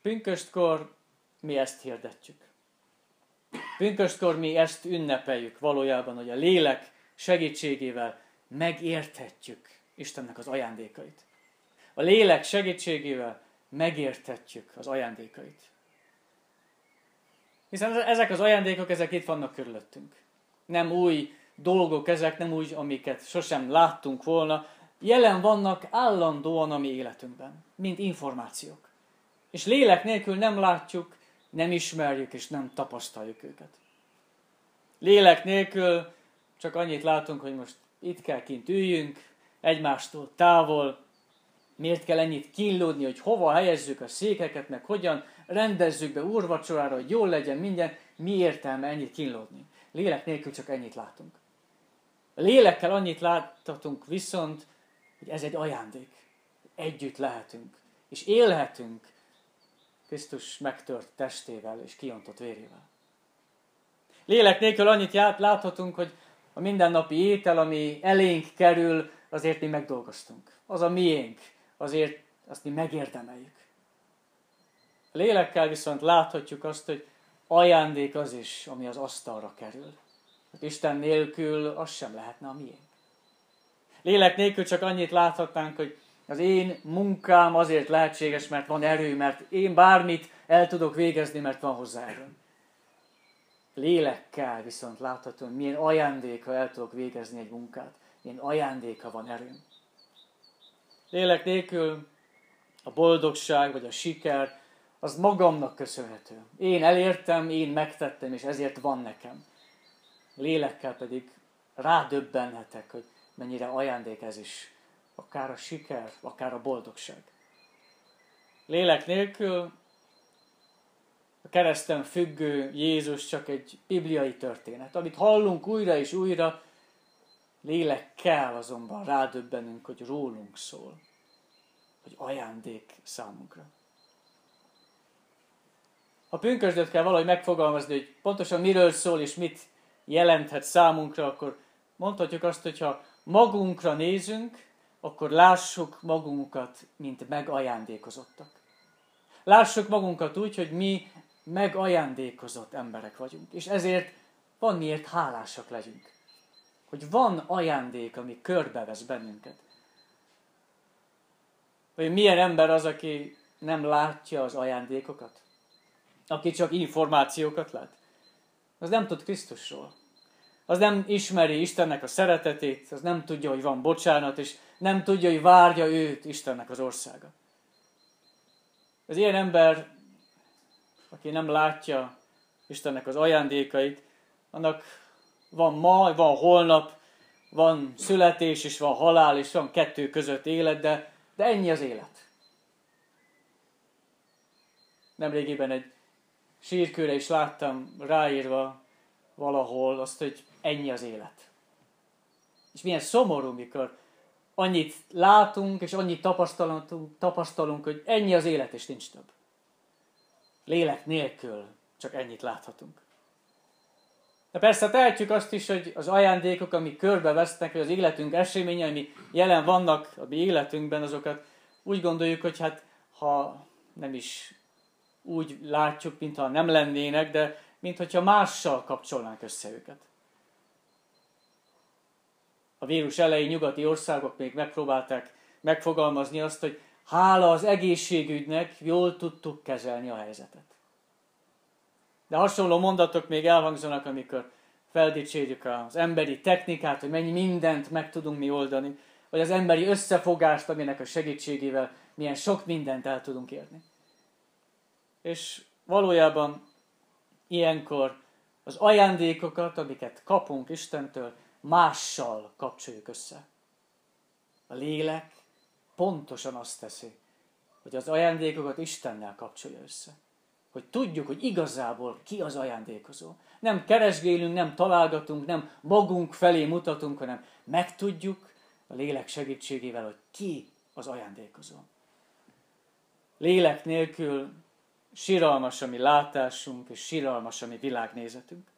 Pünköstkor mi ezt hirdetjük. Pünköstkor mi ezt ünnepeljük valójában, hogy a lélek segítségével megérthetjük Istennek az ajándékait a lélek segítségével megértetjük az ajándékait. Hiszen ezek az ajándékok, ezek itt vannak körülöttünk. Nem új dolgok ezek, nem úgy, amiket sosem láttunk volna. Jelen vannak állandóan a mi életünkben, mint információk. És lélek nélkül nem látjuk, nem ismerjük és nem tapasztaljuk őket. Lélek nélkül csak annyit látunk, hogy most itt kell kint üljünk, egymástól távol, Miért kell ennyit kínlódni, hogy hova helyezzük a székeket, meg hogyan rendezzük be úrvacsorára, hogy jól legyen minden, mi értelme ennyit kínlódni? Lélek nélkül csak ennyit látunk. A lélekkel annyit láthatunk viszont, hogy ez egy ajándék. Együtt lehetünk, és élhetünk Krisztus megtört testével és kiontott vérével. Lélek nélkül annyit láthatunk, hogy a mindennapi étel, ami elénk kerül, azért mi megdolgoztunk. Az a miénk azért azt mi megérdemeljük. A lélekkel viszont láthatjuk azt, hogy ajándék az is, ami az asztalra kerül. Hát Isten nélkül az sem lehetne a miénk. Lélek nélkül csak annyit láthatnánk, hogy az én munkám azért lehetséges, mert van erő, mert én bármit el tudok végezni, mert van hozzá erőm. Lélekkel viszont láthatom, milyen ajándéka el tudok végezni egy munkát, milyen ajándéka van erőm. Lélek nélkül a boldogság vagy a siker az magamnak köszönhető. Én elértem, én megtettem, és ezért van nekem. Lélekkel pedig rádöbbenhetek, hogy mennyire ajándék ez is. Akár a siker, akár a boldogság. Lélek nélkül a kereszten függő Jézus csak egy bibliai történet, amit hallunk újra és újra, lélek kell azonban rádöbbenünk, hogy rólunk szól, hogy ajándék számunkra. Ha pünkösdöt kell valahogy megfogalmazni, hogy pontosan miről szól és mit jelenthet számunkra, akkor mondhatjuk azt, hogy ha magunkra nézünk, akkor lássuk magunkat, mint megajándékozottak. Lássuk magunkat úgy, hogy mi megajándékozott emberek vagyunk. És ezért van miért hálásak legyünk. Hogy van ajándék, ami körbevesz bennünket. Hogy milyen ember az, aki nem látja az ajándékokat? Aki csak információkat lát? Az nem tud Krisztusról. Az nem ismeri Istennek a szeretetét, az nem tudja, hogy van bocsánat, és nem tudja, hogy várja őt Istennek az országa. Az ilyen ember aki nem látja Istennek az ajándékait, annak van ma, van holnap, van születés, és van halál, és van kettő között élet, de, de ennyi az élet. Nemrégiben egy sírkőre is láttam ráírva valahol azt, hogy ennyi az élet. És milyen szomorú, mikor annyit látunk, és annyit tapasztalunk, tapasztalunk, hogy ennyi az élet, és nincs több. Lélek nélkül csak ennyit láthatunk. De persze tehetjük azt is, hogy az ajándékok, amik körbevesznek, vagy az életünk eseményei, ami jelen vannak a mi életünkben, azokat úgy gondoljuk, hogy hát ha nem is úgy látjuk, mintha nem lennének, de mintha mással kapcsolnánk össze őket. A vírus elején nyugati országok még megpróbálták megfogalmazni azt, hogy hála az egészségügynek jól tudtuk kezelni a helyzetet. De hasonló mondatok még elhangzanak, amikor feldicsérjük az emberi technikát, hogy mennyi mindent meg tudunk mi oldani, vagy az emberi összefogást, aminek a segítségével milyen sok mindent el tudunk érni. És valójában ilyenkor az ajándékokat, amiket kapunk Istentől, mással kapcsoljuk össze. A lélek pontosan azt teszi, hogy az ajándékokat Istennel kapcsolja össze. Hogy tudjuk, hogy igazából ki az ajándékozó. Nem keresgélünk, nem találgatunk, nem magunk felé mutatunk, hanem megtudjuk a lélek segítségével, hogy ki az ajándékozó. Lélek nélkül siralmas a mi látásunk, és siralmas a mi világnézetünk.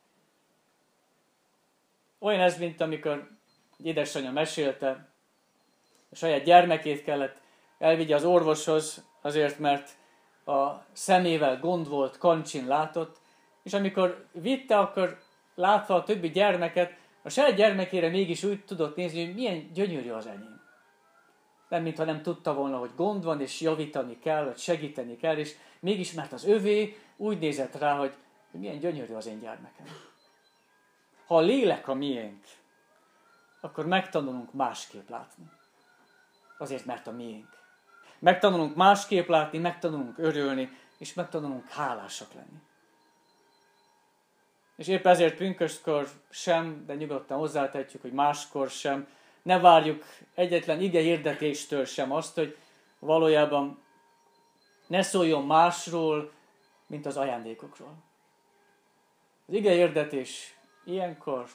Olyan ez, mint amikor egy édesanyja mesélte, a saját gyermekét kellett elvigye az orvoshoz, azért mert a szemével gond volt, kancsin látott, és amikor vitte, akkor látva a többi gyermeket, a saját gyermekére mégis úgy tudott nézni, hogy milyen gyönyörű az enyém. Nem, mintha nem tudta volna, hogy gond van, és javítani kell, vagy segíteni kell, és mégis, mert az övé úgy nézett rá, hogy milyen gyönyörű az én gyermekem. Ha a lélek a miénk, akkor megtanulunk másképp látni. Azért, mert a miénk. Megtanulunk másképp látni, megtanulunk örülni, és megtanulunk hálásak lenni. És épp ezért pünköstkor sem, de nyugodtan hozzátetjük, hogy máskor sem, ne várjuk egyetlen ige hirdetéstől sem azt, hogy valójában ne szóljon másról, mint az ajándékokról. Az ige hirdetés ilyenkor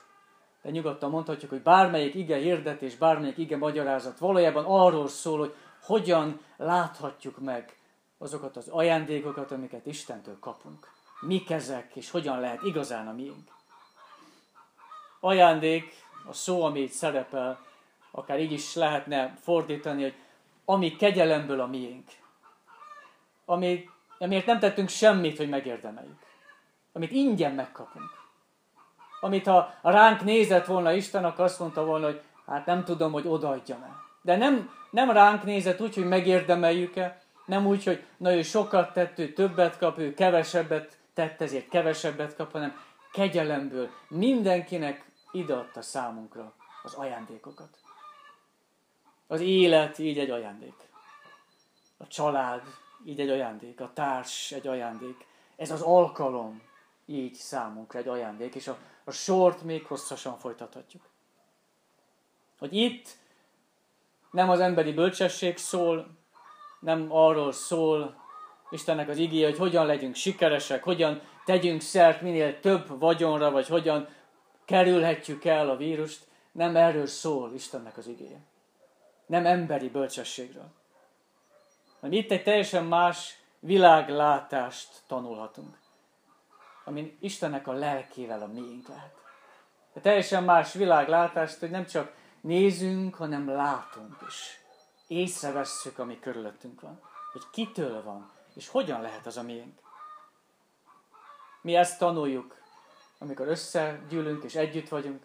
de nyugodtan mondhatjuk, hogy bármelyik ige hirdetés, bármelyik ige magyarázat valójában arról szól, hogy hogyan láthatjuk meg azokat az ajándékokat, amiket Istentől kapunk. Mik ezek, és hogyan lehet igazán a miénk. Ajándék, a szó, ami itt szerepel, akár így is lehetne fordítani, hogy ami kegyelemből a miénk. Ami, amiért nem tettünk semmit, hogy megérdemeljük. Amit ingyen megkapunk amit ha ránk nézett volna Isten, akkor azt mondta volna, hogy hát nem tudom, hogy odaadjam el. De nem, nem ránk nézett úgy, hogy megérdemeljük-e, nem úgy, hogy na sokat tett, ő többet kap, ő kevesebbet tett, ezért kevesebbet kap, hanem kegyelemből mindenkinek ideadta számunkra az ajándékokat. Az élet így egy ajándék. A család így egy ajándék, a társ egy ajándék. Ez az alkalom így számunkra egy ajándék, és a, a sort még hosszasan folytathatjuk. Hogy itt nem az emberi bölcsesség szól, nem arról szól Istennek az igéje, hogy hogyan legyünk sikeresek, hogyan tegyünk szert minél több vagyonra, vagy hogyan kerülhetjük el a vírust. Nem erről szól Istennek az igéje. Nem emberi bölcsességről. Hanem itt egy teljesen más világlátást tanulhatunk. Amin Istennek a lelkével a miénk lehet. De teljesen más világlátást, hogy nem csak nézünk, hanem látunk is. Észrevesszük, ami körülöttünk van. Hogy kitől van, és hogyan lehet az a miénk. Mi ezt tanuljuk, amikor összegyűlünk és együtt vagyunk,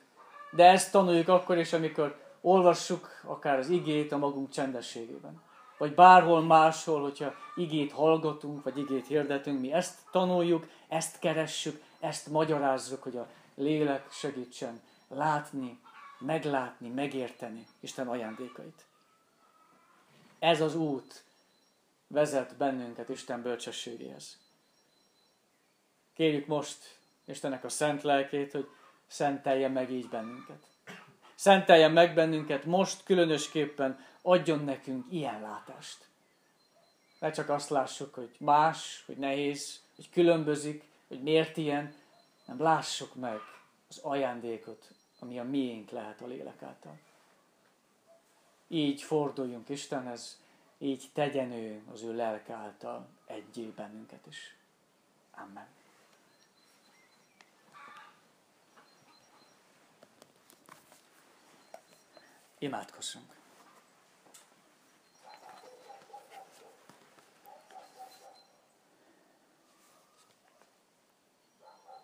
de ezt tanuljuk akkor is, amikor olvassuk akár az igét a magunk csendességében. Vagy bárhol máshol, hogyha igét hallgatunk, vagy igét hirdetünk, mi ezt tanuljuk, ezt keressük, ezt magyarázzuk, hogy a lélek segítsen látni, meglátni, megérteni Isten ajándékait. Ez az út vezet bennünket Isten bölcsességéhez. Kérjük most Istennek a szent lelkét, hogy szentelje meg így bennünket. Szentelje meg bennünket most különösképpen, adjon nekünk ilyen látást. Ne csak azt lássuk, hogy más, hogy nehéz, hogy különbözik, hogy miért ilyen, nem lássuk meg az ajándékot, ami a miénk lehet a lélek által. Így forduljunk Istenhez, így tegyen ő az ő lelke által egyé bennünket is. Amen. Imádkozzunk.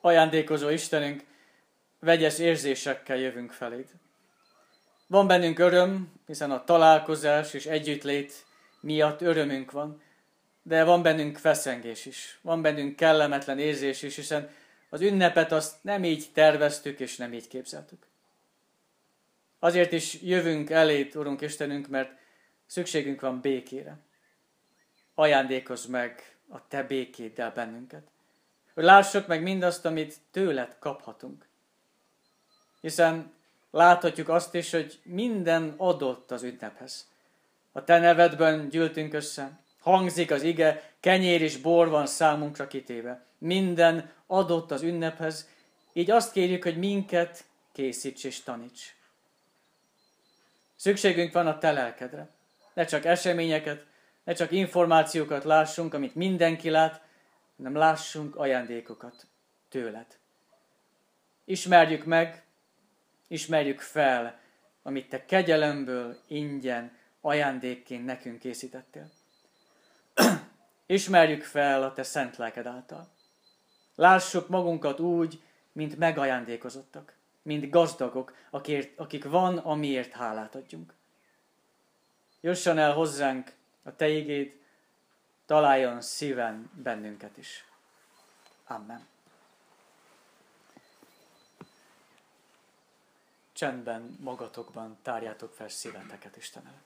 Ajándékozó Istenünk, vegyes érzésekkel jövünk feléd. Van bennünk öröm, hiszen a találkozás és együttlét miatt örömünk van, de van bennünk feszengés is, van bennünk kellemetlen érzés is, hiszen az ünnepet azt nem így terveztük és nem így képzeltük. Azért is jövünk elét, Urunk Istenünk, mert szükségünk van békére. Ajándékozz meg a Te békéddel bennünket. Hogy lássuk meg mindazt, amit tőled kaphatunk. Hiszen láthatjuk azt is, hogy minden adott az ünnephez. A Te nevedben gyűltünk össze, hangzik az ige, kenyér és bor van számunkra kitéve. Minden adott az ünnephez, így azt kérjük, hogy minket készíts és taníts. Szükségünk van a te lelkedre. Ne csak eseményeket, ne csak információkat lássunk, amit mindenki lát, hanem lássunk ajándékokat tőled. Ismerjük meg, ismerjük fel, amit te kegyelemből, ingyen, ajándékként nekünk készítettél. Ismerjük fel a te szent lelked által. Lássuk magunkat úgy, mint megajándékozottak mint gazdagok, akik, akik van, amiért hálát adjunk. Jusson el hozzánk a Te igéd, találjon szíven bennünket is. Amen. Csendben magatokban tárjátok fel szíveteket Isten előtt.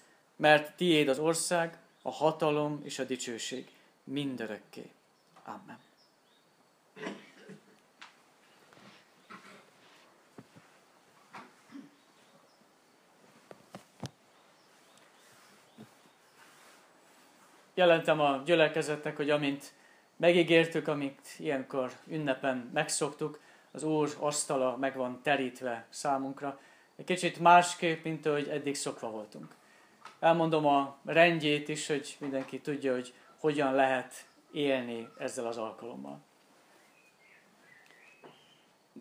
mert tiéd az ország, a hatalom és a dicsőség mindörökké. Amen. Jelentem a gyülekezetnek, hogy amint megígértük, amit ilyenkor ünnepen megszoktuk, az Úr asztala meg van terítve számunkra. Egy kicsit másképp, mint ahogy eddig szokva voltunk. Elmondom a rendjét is, hogy mindenki tudja, hogy hogyan lehet élni ezzel az alkalommal.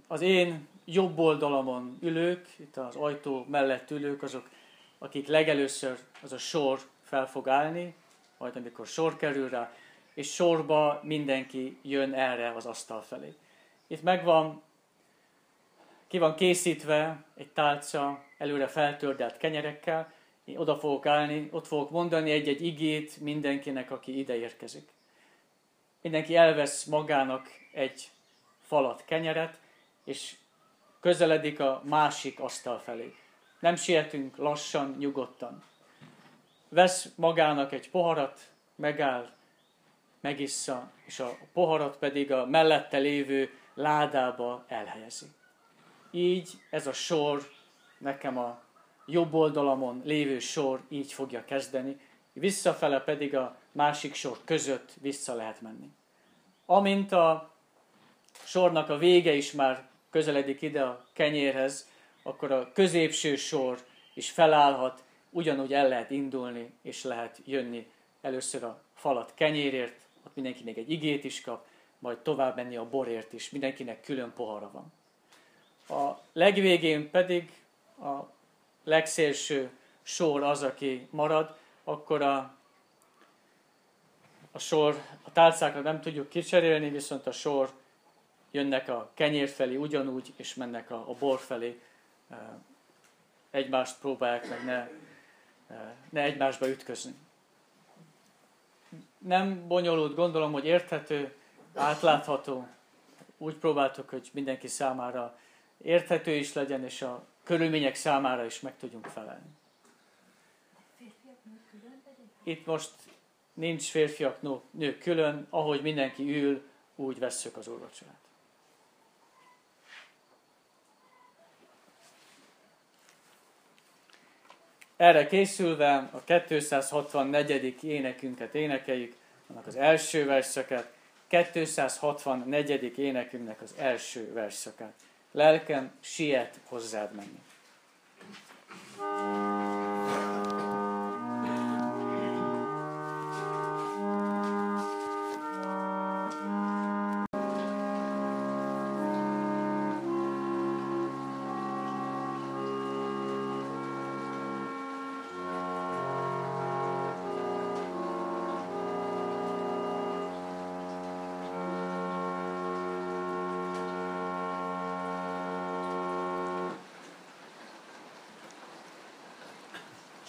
Az én jobb oldalamon ülők, itt az ajtó mellett ülők, azok, akik legelőször az a sor fel fog állni, majd amikor sor kerül rá, és sorba mindenki jön erre az asztal felé. Itt megvan, ki van készítve egy tálca előre feltördelt kenyerekkel, én oda fogok állni, ott fogok mondani egy-egy igét mindenkinek, aki ide érkezik. Mindenki elvesz magának egy falat kenyeret, és közeledik a másik asztal felé. Nem sietünk, lassan, nyugodtan. Vesz magának egy poharat, megáll, megissza, és a poharat pedig a mellette lévő ládába elhelyezi. Így ez a sor, nekem a jobb oldalamon lévő sor így fogja kezdeni, visszafele pedig a másik sor között vissza lehet menni. Amint a sornak a vége is már közeledik ide a kenyérhez, akkor a középső sor is felállhat, ugyanúgy el lehet indulni, és lehet jönni először a falat kenyérért, ott mindenki még egy igét is kap, majd tovább menni a borért is, mindenkinek külön pohara van. A legvégén pedig a legszélső sor az, aki marad, akkor a, a sor, a tálcákra nem tudjuk kicserélni, viszont a sor jönnek a kenyér felé ugyanúgy, és mennek a, a bor felé. Egymást próbálják meg ne, ne egymásba ütközni. Nem bonyolult, gondolom, hogy érthető, átlátható. Úgy próbáltuk, hogy mindenki számára érthető is legyen, és a körülmények számára is meg tudjunk felelni. Itt most nincs férfiak, nők külön, ahogy mindenki ül, úgy vesszük az úrvacsorát. Erre készülve a 264. énekünket énekeljük, annak az első verszöket, 264. énekünknek az első verszakát. Lelkem siet hozzád menni.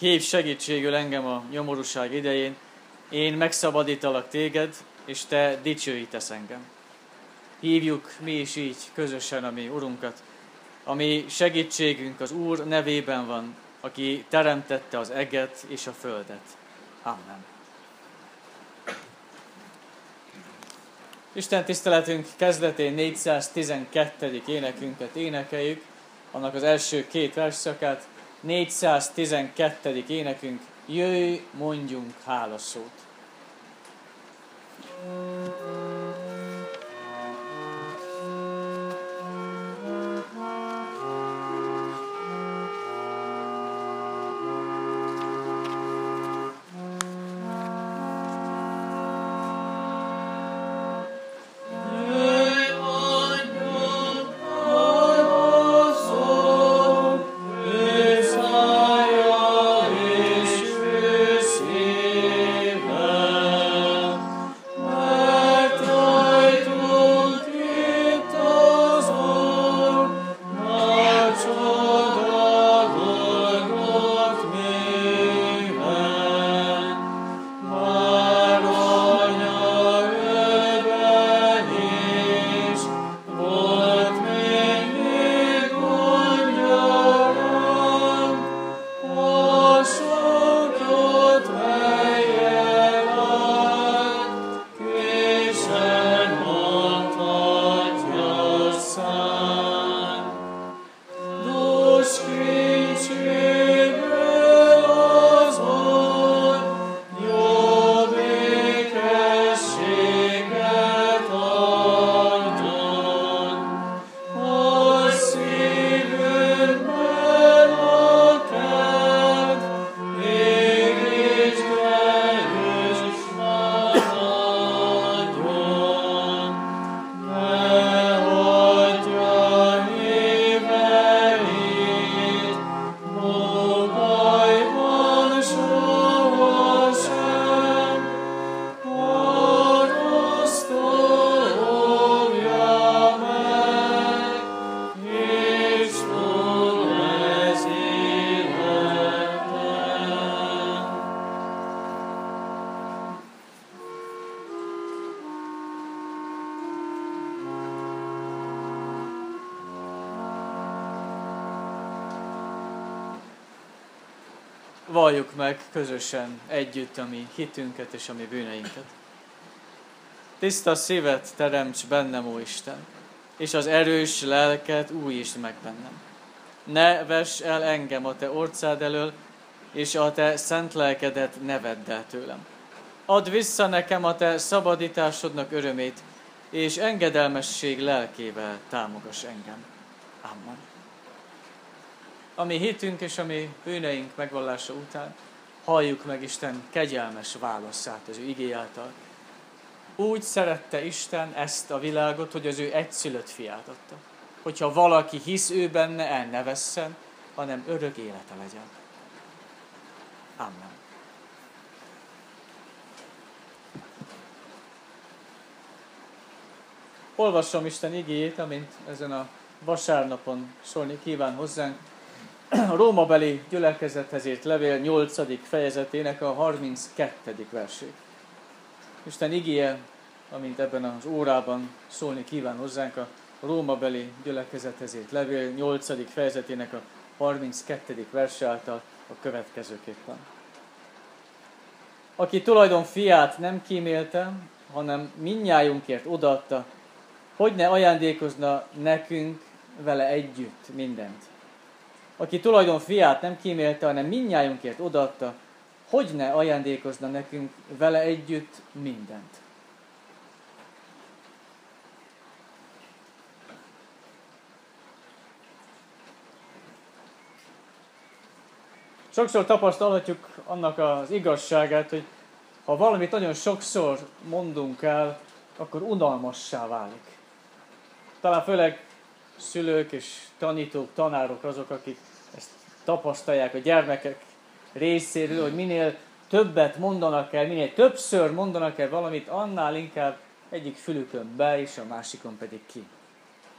Hív segítségül engem a nyomorúság idején, én megszabadítalak téged, és te dicsőítesz engem. Hívjuk mi is így közösen a mi Urunkat, ami segítségünk az Úr nevében van, aki teremtette az eget és a földet. Amen. Isten tiszteletünk kezdetén 412. énekünket énekeljük, annak az első két verszakát, 412. énekünk, jöjj, mondjunk hálaszót. Meg közösen együtt a mi hitünket és a mi bűneinket. Tiszta szívet teremts bennem, ó Isten, és az erős lelket újítsd meg bennem. Ne vess el engem a te orcád elől, és a te szent lelkedet ne vedd el tőlem. Add vissza nekem a te szabadításodnak örömét, és engedelmesség lelkével támogass engem. Amen. Ami hitünk és ami bűneink megvallása után, halljuk meg Isten kegyelmes válaszát az ő igé. Úgy szerette Isten ezt a világot, hogy az ő egyszülött fiát adta. Hogyha valaki hisz ő benne, el ne vesszen, hanem örök élete legyen. Amen. Olvasom Isten igéjét, amint ezen a vasárnapon szólni kíván hozzánk. A Rómabeli gyülekezethez írt levél 8. fejezetének a 32. versét. Isten igéje, amint ebben az órában szólni kíván hozzánk, a Rómabeli gyülekezethez írt levél 8. fejezetének a 32. verse által a következőképpen. Aki tulajdon fiát nem kímélte, hanem minnyájunkért odaadta, hogy ne ajándékozna nekünk vele együtt mindent. Aki tulajdon fiát nem kímélte, hanem minnyájunkért odaadta, hogy ne ajándékozna nekünk vele együtt mindent. Sokszor tapasztalhatjuk annak az igazságát, hogy ha valamit nagyon sokszor mondunk el, akkor unalmassá válik. Talán főleg szülők és tanítók, tanárok azok, akik tapasztalják a gyermekek részéről, hogy minél többet mondanak el, minél többször mondanak el valamit, annál inkább egyik fülükön be, és a másikon pedig ki.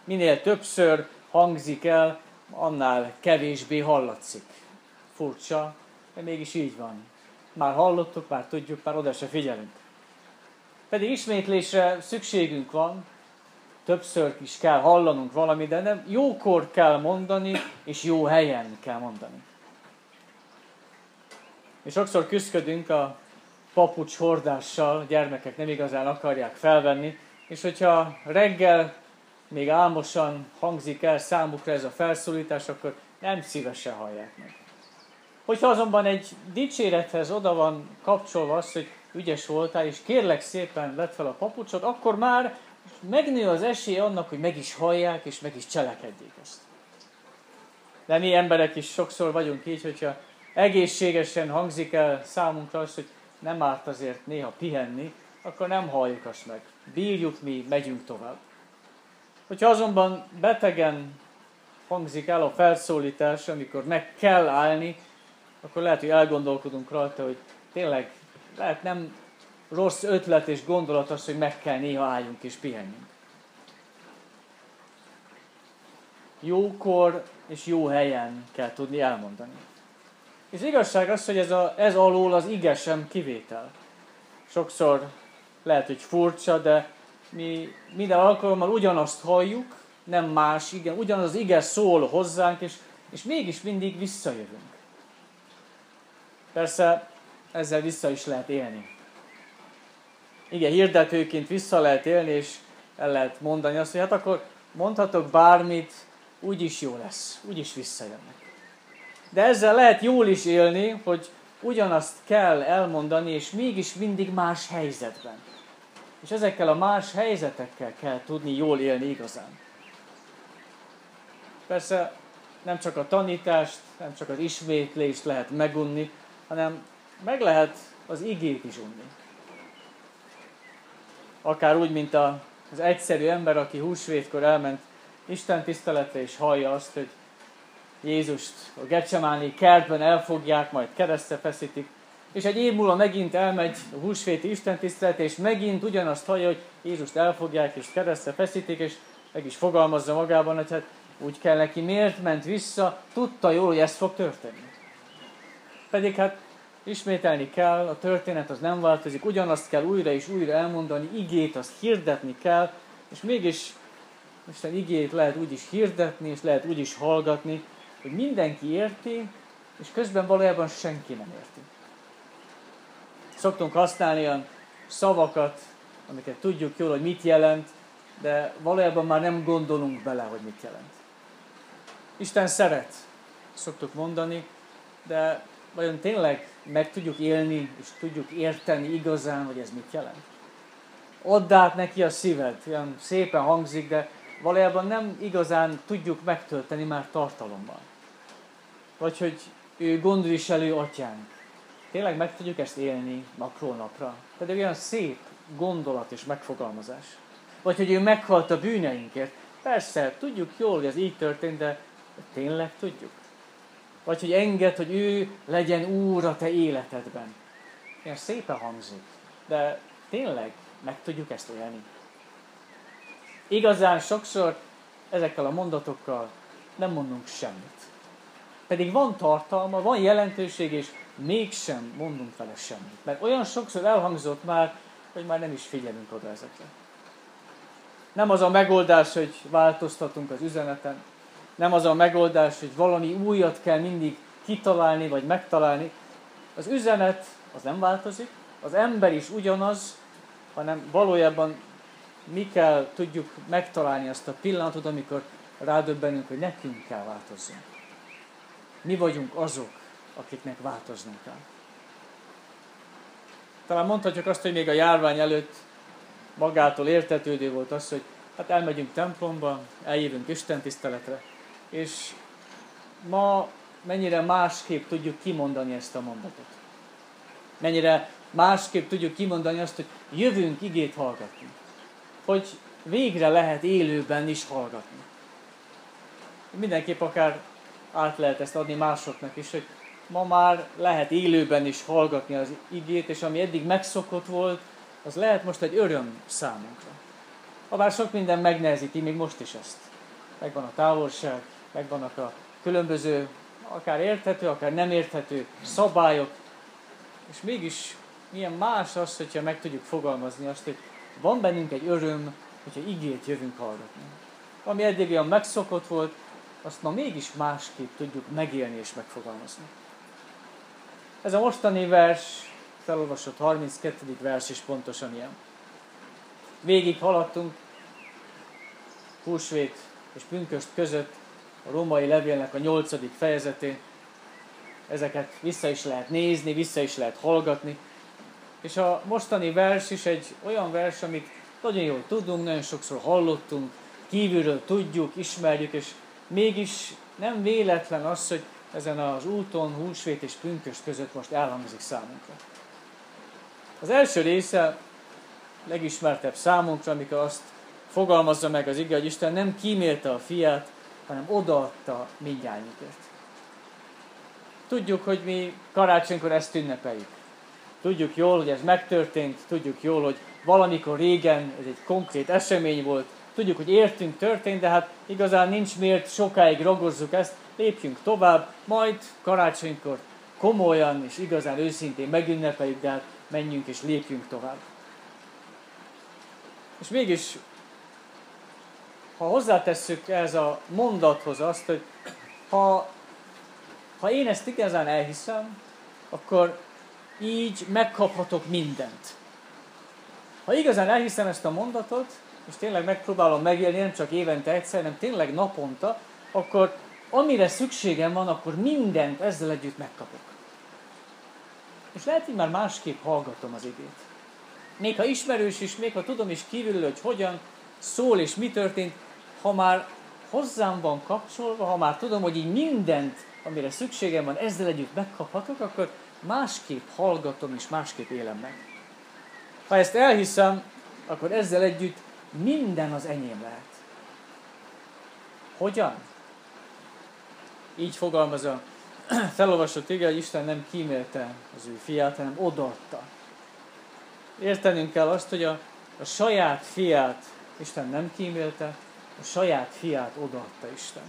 Minél többször hangzik el, annál kevésbé hallatszik. Furcsa, de mégis így van. Már hallottuk, már tudjuk, már oda se figyelünk. Pedig ismétlésre szükségünk van, többször is kell hallanunk valamit, de nem jókor kell mondani, és jó helyen kell mondani. És sokszor küzdködünk a papucs hordással, a gyermekek nem igazán akarják felvenni, és hogyha reggel még álmosan hangzik el számukra ez a felszólítás, akkor nem szívesen hallják meg. Hogyha azonban egy dicsérethez oda van kapcsolva az, hogy ügyes voltál, és kérlek szépen vett fel a papucsot, akkor már megnő az esély annak, hogy meg is hallják, és meg is cselekedjék ezt. De mi emberek is sokszor vagyunk így, hogyha egészségesen hangzik el számunkra az, hogy nem árt azért néha pihenni, akkor nem halljuk azt meg. Bírjuk mi, megyünk tovább. Hogyha azonban betegen hangzik el a felszólítás, amikor meg kell állni, akkor lehet, hogy elgondolkodunk rajta, hogy tényleg lehet nem rossz ötlet és gondolat az, hogy meg kell néha álljunk és pihenjünk. Jókor és jó helyen kell tudni elmondani. És igazság az, hogy ez, a, ez alól az ige sem kivétel. Sokszor lehet, hogy furcsa, de mi minden alkalommal ugyanazt halljuk, nem más, igen, ugyanaz az ige szól hozzánk, és, és mégis mindig visszajövünk. Persze ezzel vissza is lehet élni igen, hirdetőként vissza lehet élni, és el lehet mondani azt, hogy hát akkor mondhatok bármit, úgyis jó lesz, úgyis visszajönnek. De ezzel lehet jól is élni, hogy ugyanazt kell elmondani, és mégis mindig más helyzetben. És ezekkel a más helyzetekkel kell tudni jól élni igazán. Persze nem csak a tanítást, nem csak az ismétlést lehet megunni, hanem meg lehet az igét is unni akár úgy, mint az egyszerű ember, aki húsvétkor elment Isten tiszteletre, és hallja azt, hogy Jézust a Gecsemáni kertben elfogják, majd keresztre feszítik, és egy év múlva megint elmegy a húsvéti Isten tiszteletre, és megint ugyanazt hallja, hogy Jézust elfogják, és keresztre feszítik, és meg is fogalmazza magában, hogy hát úgy kell neki, miért ment vissza, tudta jól, hogy ez fog történni. Pedig hát Ismételni kell, a történet az nem változik, ugyanazt kell újra és újra elmondani, igét azt hirdetni kell, és mégis Isten igét lehet úgy is hirdetni, és lehet úgy is hallgatni, hogy mindenki érti, és közben valójában senki nem érti. Szoktunk használni olyan szavakat, amiket tudjuk jól, hogy mit jelent, de valójában már nem gondolunk bele, hogy mit jelent. Isten szeret, szoktuk mondani, de vajon tényleg meg tudjuk élni, és tudjuk érteni igazán, hogy ez mit jelent? Add át neki a szíved, olyan szépen hangzik, de valójában nem igazán tudjuk megtölteni már tartalommal. Vagy hogy ő gondviselő atyánk. Tényleg meg tudjuk ezt élni napról napra. Pedig olyan szép gondolat és megfogalmazás. Vagy hogy ő meghalt a bűneinkért. Persze, tudjuk jól, hogy ez így történt, de tényleg tudjuk. Vagy hogy enged, hogy ő legyen úr a te életedben. Ilyen szépen hangzik, de tényleg meg tudjuk ezt élni. Igazán sokszor ezekkel a mondatokkal nem mondunk semmit. Pedig van tartalma, van jelentőség, és mégsem mondunk vele semmit. Mert olyan sokszor elhangzott már, hogy már nem is figyelünk oda ezekre. Nem az a megoldás, hogy változtatunk az üzeneten, nem az a megoldás, hogy valami újat kell mindig kitalálni vagy megtalálni. Az üzenet az nem változik, az ember is ugyanaz, hanem valójában mi kell tudjuk megtalálni azt a pillanatot, amikor rádöbbenünk, hogy nekünk kell változni. Mi vagyunk azok, akiknek változnunk kell. Talán mondhatjuk azt, hogy még a járvány előtt magától értetődő volt az, hogy hát elmegyünk templomba, eljövünk Isten tiszteletre, és ma mennyire másképp tudjuk kimondani ezt a mondatot. Mennyire másképp tudjuk kimondani azt, hogy jövünk igét hallgatni. Hogy végre lehet élőben is hallgatni. Mindenképp akár át lehet ezt adni másoknak is, hogy ma már lehet élőben is hallgatni az igét, és ami eddig megszokott volt, az lehet most egy öröm számunkra. Habár sok minden megnehezíti, még most is ezt. Megvan a távolság, megvannak a különböző, akár érthető, akár nem érthető szabályok, és mégis milyen más az, hogyha meg tudjuk fogalmazni azt, hogy van bennünk egy öröm, hogyha igét jövünk hallgatni. Ami eddig olyan megszokott volt, azt ma mégis másképp tudjuk megélni és megfogalmazni. Ez a mostani vers, felolvasott 32. vers is pontosan ilyen. Végig haladtunk húsvét és pünköst között a római levélnek a nyolcadik fejezetén. Ezeket vissza is lehet nézni, vissza is lehet hallgatni. És a mostani vers is egy olyan vers, amit nagyon jól tudunk, nagyon sokszor hallottunk, kívülről tudjuk, ismerjük, és mégis nem véletlen az, hogy ezen az úton, húsvét és pünköst között most elhangzik számunkra. Az első része legismertebb számunkra, amikor azt fogalmazza meg az ige, hogy Isten nem kímélte a fiát, hanem odaadta mindjárnyukért. Tudjuk, hogy mi karácsonykor ezt ünnepeljük. Tudjuk jól, hogy ez megtörtént, tudjuk jól, hogy valamikor régen ez egy konkrét esemény volt, tudjuk, hogy értünk, történt, de hát igazán nincs miért sokáig ragozzuk ezt, lépjünk tovább, majd karácsonykor komolyan és igazán őszintén megünnepeljük, de hát menjünk és lépjünk tovább. És mégis ha hozzátesszük ez a mondathoz azt, hogy ha, ha én ezt igazán elhiszem, akkor így megkaphatok mindent. Ha igazán elhiszem ezt a mondatot, és tényleg megpróbálom megélni nem csak évente egyszer, hanem tényleg naponta, akkor amire szükségem van, akkor mindent ezzel együtt megkapok. És lehet, hogy már másképp hallgatom az igét. Még ha ismerős is, még ha tudom is kívülről, hogy hogyan szól és mi történt, ha már hozzám van kapcsolva, ha már tudom, hogy így mindent, amire szükségem van, ezzel együtt megkaphatok, akkor másképp hallgatom és másképp élem meg. Ha ezt elhiszem, akkor ezzel együtt minden az enyém lehet. Hogyan? Így fogalmaz a felolvasott ige, hogy Isten nem kímélte az ő fiát, hanem odaadta. Értenünk kell azt, hogy a, a saját fiát Isten nem kímélte, a saját fiát odaadta Isten.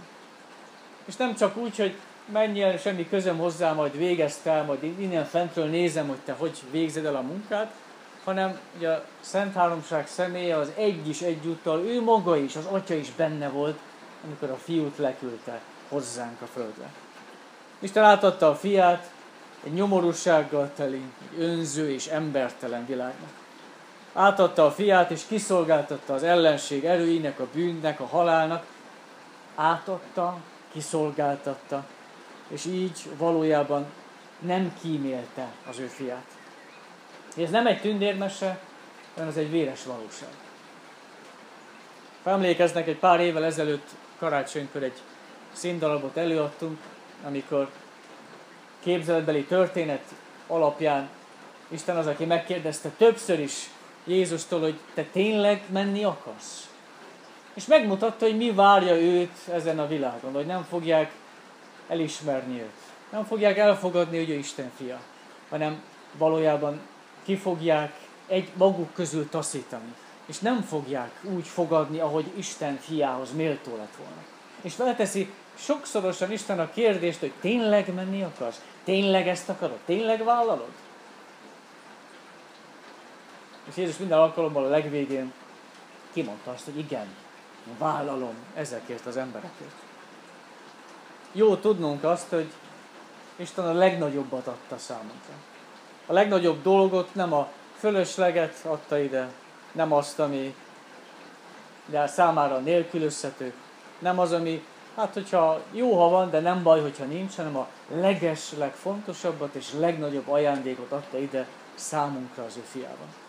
És nem csak úgy, hogy menjél, semmi közöm hozzá, majd végezd el, majd innen fentről nézem, hogy te hogy végzed el a munkát, hanem ugye a Szent Háromság személye az egy is egyúttal, ő maga is, az Atya is benne volt, amikor a fiút leküldte hozzánk a földre. Isten átadta a fiát egy nyomorúsággal teli, egy önző és embertelen világnak. Átadta a fiát, és kiszolgáltatta az ellenség erőinek, a bűnnek, a halálnak. Átadta, kiszolgáltatta, és így valójában nem kímélte az ő fiát. Ez nem egy tündérmese, hanem ez egy véres valóság. Ha emlékeznek, egy pár évvel ezelőtt karácsonykor egy színdarabot előadtunk, amikor képzeletbeli történet alapján Isten az, aki megkérdezte többször is Jézustól, hogy te tényleg menni akarsz? És megmutatta, hogy mi várja őt ezen a világon, hogy nem fogják elismerni őt. Nem fogják elfogadni, hogy ő Isten fia, hanem valójában ki fogják egy maguk közül taszítani. És nem fogják úgy fogadni, ahogy Isten fiához méltó lett volna. És felteszi sokszorosan Isten a kérdést, hogy tényleg menni akarsz? Tényleg ezt akarod? Tényleg vállalod? És Jézus minden alkalommal a legvégén kimondta azt, hogy igen, vállalom ezekért az emberekért. Jó tudnunk azt, hogy Isten a legnagyobbat adta számunkra. A legnagyobb dolgot nem a fölösleget adta ide, nem azt, ami de számára nélkülözhető, nem az, ami, hát hogyha jó, ha van, de nem baj, hogyha nincs, hanem a leges, legfontosabbat és legnagyobb ajándékot adta ide számunkra az ő fiában.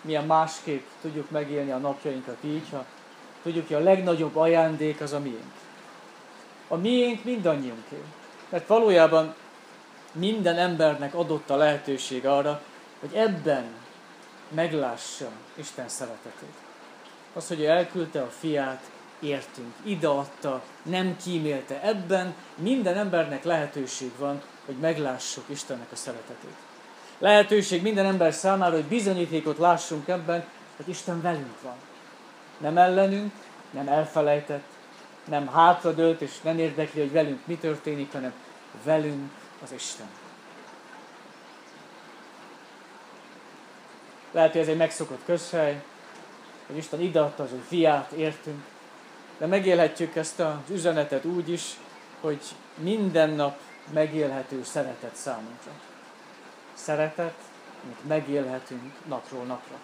Milyen másképp tudjuk megélni a napjainkat így, ha tudjuk, hogy a legnagyobb ajándék az a miénk. A miénk mindannyiunké. Mert valójában minden embernek adott a lehetőség arra, hogy ebben meglássa Isten szeretetét. Az, hogy ő elküldte a fiát, értünk, ideadta, nem kímélte. Ebben minden embernek lehetőség van, hogy meglássuk Istennek a szeretetét. Lehetőség minden ember számára, hogy bizonyítékot lássunk ebben, hogy Isten velünk van. Nem ellenünk, nem elfelejtett, nem hátradőlt, és nem érdekli, hogy velünk mi történik, hanem velünk az Isten. Lehet, hogy ez egy megszokott közhely, hogy Isten ideadta az ő fiát, értünk, de megélhetjük ezt az üzenetet úgy is, hogy minden nap megélhető szeretet számunkra. Szeretet, amit megélhetünk napról napra.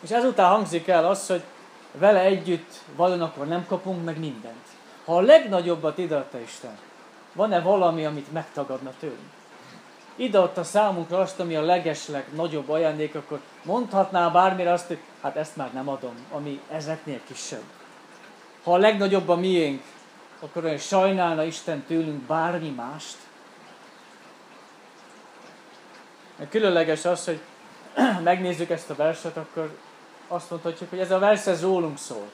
És ezután hangzik el az, hogy vele együtt vajon akkor nem kapunk meg mindent. Ha a legnagyobbat ideadta Isten, van-e valami, amit megtagadna tőlünk? Ideadta számunkra azt, ami a legesleg nagyobb ajándék, akkor mondhatná bármire azt, hogy hát ezt már nem adom, ami ezeknél kisebb. Ha a legnagyobb a miénk, akkor olyan sajnálna Isten tőlünk bármi mást. Különleges az, hogy megnézzük ezt a verset, akkor azt mondhatjuk, hogy ez a vers ez rólunk szól.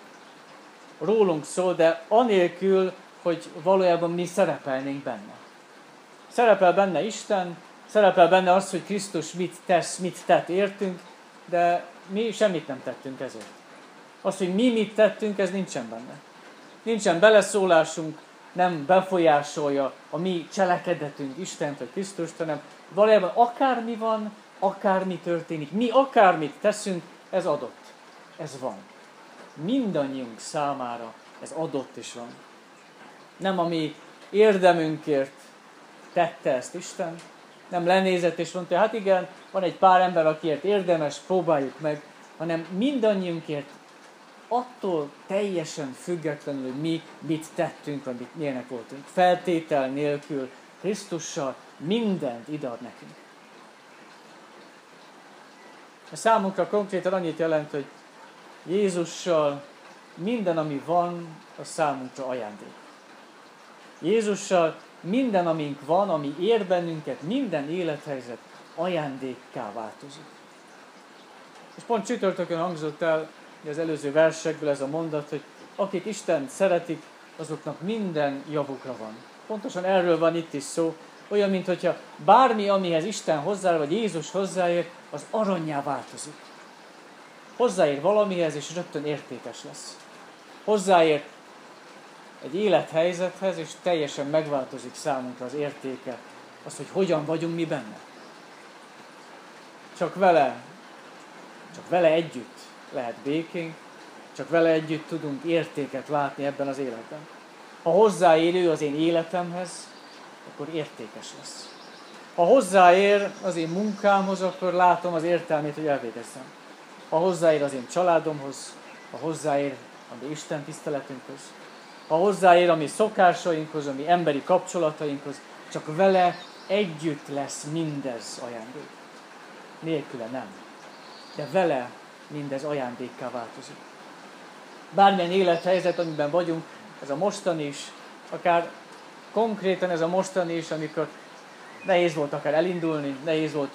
Rólunk szól, de anélkül, hogy valójában mi szerepelnénk benne. Szerepel benne Isten, szerepel benne az, hogy Krisztus mit tesz, mit tett értünk, de mi semmit nem tettünk ezért. Az, hogy mi mit tettünk, ez nincsen benne. Nincsen beleszólásunk, nem befolyásolja a mi cselekedetünk Istent vagy Krisztust, hanem valójában akármi van, akármi történik, mi akármit teszünk, ez adott. Ez van. Mindannyiunk számára ez adott is van. Nem a mi érdemünkért tette ezt Isten, nem lenézett és mondta, hát igen, van egy pár ember, akiért érdemes, próbáljuk meg, hanem mindannyiunkért attól teljesen függetlenül, hogy mi mit tettünk, vagy mit milyenek voltunk. Feltétel nélkül, Krisztussal mindent idead nekünk. A számunkra konkrétan annyit jelent, hogy Jézussal minden, ami van, a számunkra ajándék. Jézussal minden, amink van, ami ér bennünket, minden élethelyzet ajándékká változik. És pont csütörtökön hangzott el az előző versekből ez a mondat, hogy akik Isten szeretik, azoknak minden javukra van. Pontosan erről van itt is szó, olyan, mint hogyha bármi, amihez Isten hozzá, vagy Jézus hozzáér, az aranyá változik. Hozzáér valamihez, és rögtön értékes lesz. Hozzáér egy élethelyzethez, és teljesen megváltozik számunkra az értéke, az, hogy hogyan vagyunk mi benne. Csak vele, csak vele együtt lehet békénk, csak vele együtt tudunk értéket látni ebben az életben. Ha hozzáér ő az én életemhez, akkor értékes lesz. Ha hozzáér az én munkámhoz, akkor látom az értelmét, hogy elvégezzem. Ha hozzáér az én családomhoz, ha hozzáér a mi Isten tiszteletünkhöz, ha hozzáér a mi szokásainkhoz, a mi emberi kapcsolatainkhoz, csak vele együtt lesz mindez ajándék. Nélküle nem. De vele mindez ajándékká változik. Bármilyen élethelyzet, amiben vagyunk, ez a mostani is, akár konkrétan ez a mostani is, amikor nehéz volt akár elindulni, nehéz volt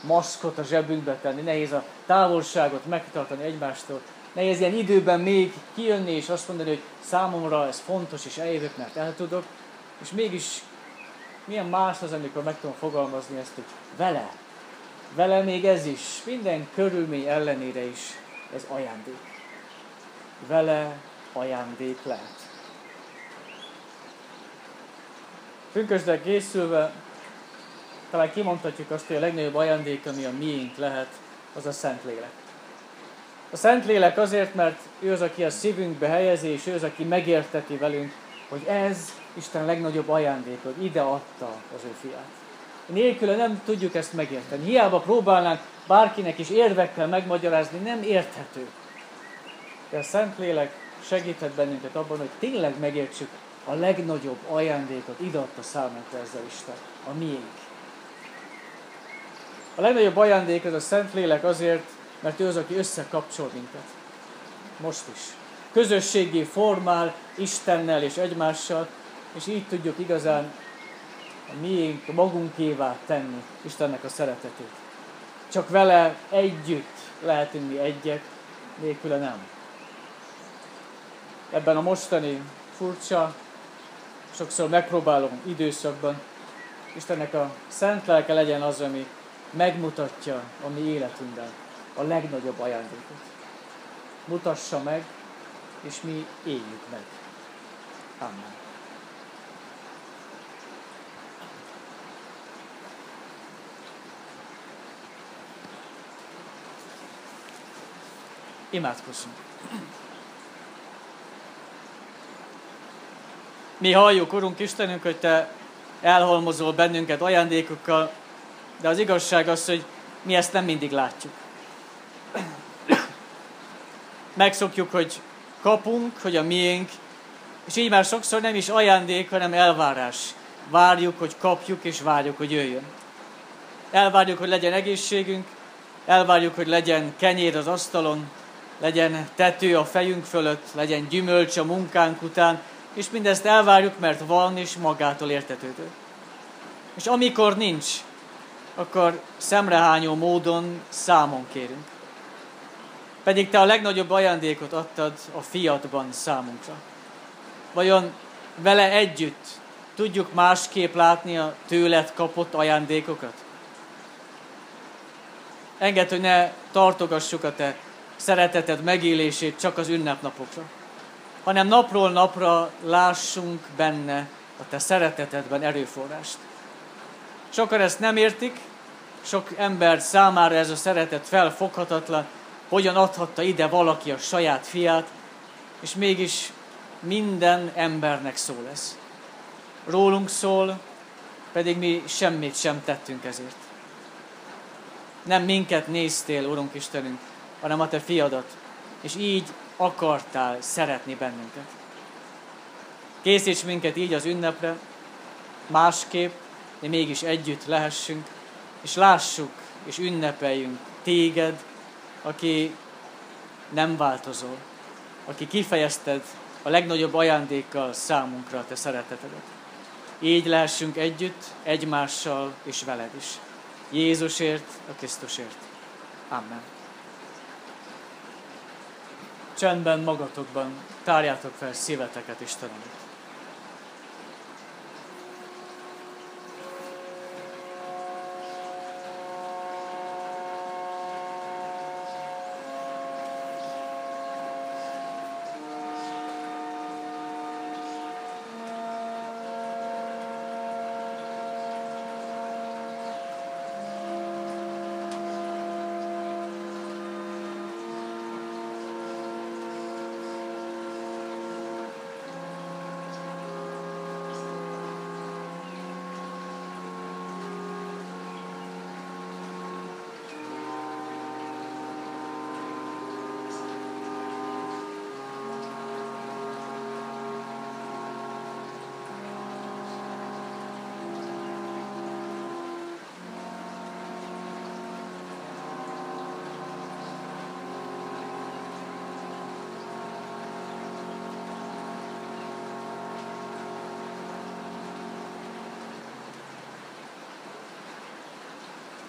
maszkot a zsebünkbe tenni, nehéz a távolságot megtartani egymástól, nehéz ilyen időben még kijönni és azt mondani, hogy számomra ez fontos, és eljövök, mert el tudok, és mégis milyen más az, amikor meg tudom fogalmazni ezt, hogy vele, vele még ez is, minden körülmény ellenére is ez ajándék. Vele ajándék lehet. Pünkösdel készülve talán kimondhatjuk azt, hogy a legnagyobb ajándék, ami a miénk lehet, az a Szentlélek. A Szentlélek azért, mert ő az, aki a szívünkbe helyezi, és ő az, aki megérteti velünk, hogy ez Isten legnagyobb ajándék, hogy ide adta az ő fiát. Nélküle nem tudjuk ezt megérteni. Hiába próbálnánk bárkinek is érvekkel megmagyarázni, nem érthető. De a Szentlélek segíthet bennünket abban, hogy tényleg megértsük a legnagyobb ajándékot adta számunkra ezzel Isten, a miénk. A legnagyobb ajándék ez a Szentlélek azért, mert ő az, aki összekapcsol minket. Most is. Közösségi formál Istennel és egymással, és így tudjuk igazán a miénk, magunkévá tenni Istennek a szeretetét. Csak vele együtt lehetünk mi egyek, nélküle nem. Ebben a mostani furcsa, sokszor megpróbálom időszakban, Istennek a szent lelke legyen az, ami megmutatja a mi életünkben a legnagyobb ajándékot. Mutassa meg, és mi éljük meg. Amen. Imádkozzunk. Mi halljuk, Urunk Istenünk, hogy Te elholmozol bennünket ajándékokkal, de az igazság az, hogy mi ezt nem mindig látjuk. Megszokjuk, hogy kapunk, hogy a miénk, és így már sokszor nem is ajándék, hanem elvárás. Várjuk, hogy kapjuk, és várjuk, hogy jöjjön. Elvárjuk, hogy legyen egészségünk, elvárjuk, hogy legyen kenyér az asztalon, legyen tető a fejünk fölött, legyen gyümölcs a munkánk után, és mindezt elvárjuk, mert van és magától értetődő. És amikor nincs, akkor szemrehányó módon számon kérünk. Pedig te a legnagyobb ajándékot adtad a fiatban számunkra. Vajon vele együtt tudjuk másképp látni a tőled kapott ajándékokat? Engedd, hogy ne tartogassuk a te szereteted megélését csak az ünnepnapokra, hanem napról napra lássunk benne a te szeretetedben erőforrást. Sokan ezt nem értik, sok ember számára ez a szeretet felfoghatatlan, hogyan adhatta ide valaki a saját fiát, és mégis minden embernek szól ez. Rólunk szól, pedig mi semmit sem tettünk ezért. Nem minket néztél, Urunk Istenünk, hanem a Te fiadat, és így akartál szeretni bennünket. Készíts minket így az ünnepre, másképp, de mégis együtt lehessünk, és lássuk és ünnepeljünk téged, aki nem változol, aki kifejezted a legnagyobb ajándékkal számunkra a te szeretetedet. Így lehessünk együtt, egymással és veled is. Jézusért, a Krisztusért. Amen. Csendben magatokban tárjátok fel szíveteket Isten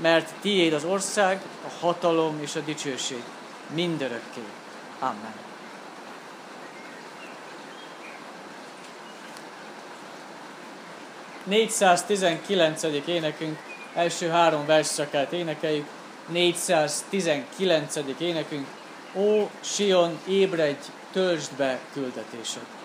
mert tiéd az ország, a hatalom és a dicsőség mindörökké. Amen. ...419. énekünk első három versszakát énekeljük. 419. énekünk. Ó, Sion, ébredj, töltsd be küldetésed.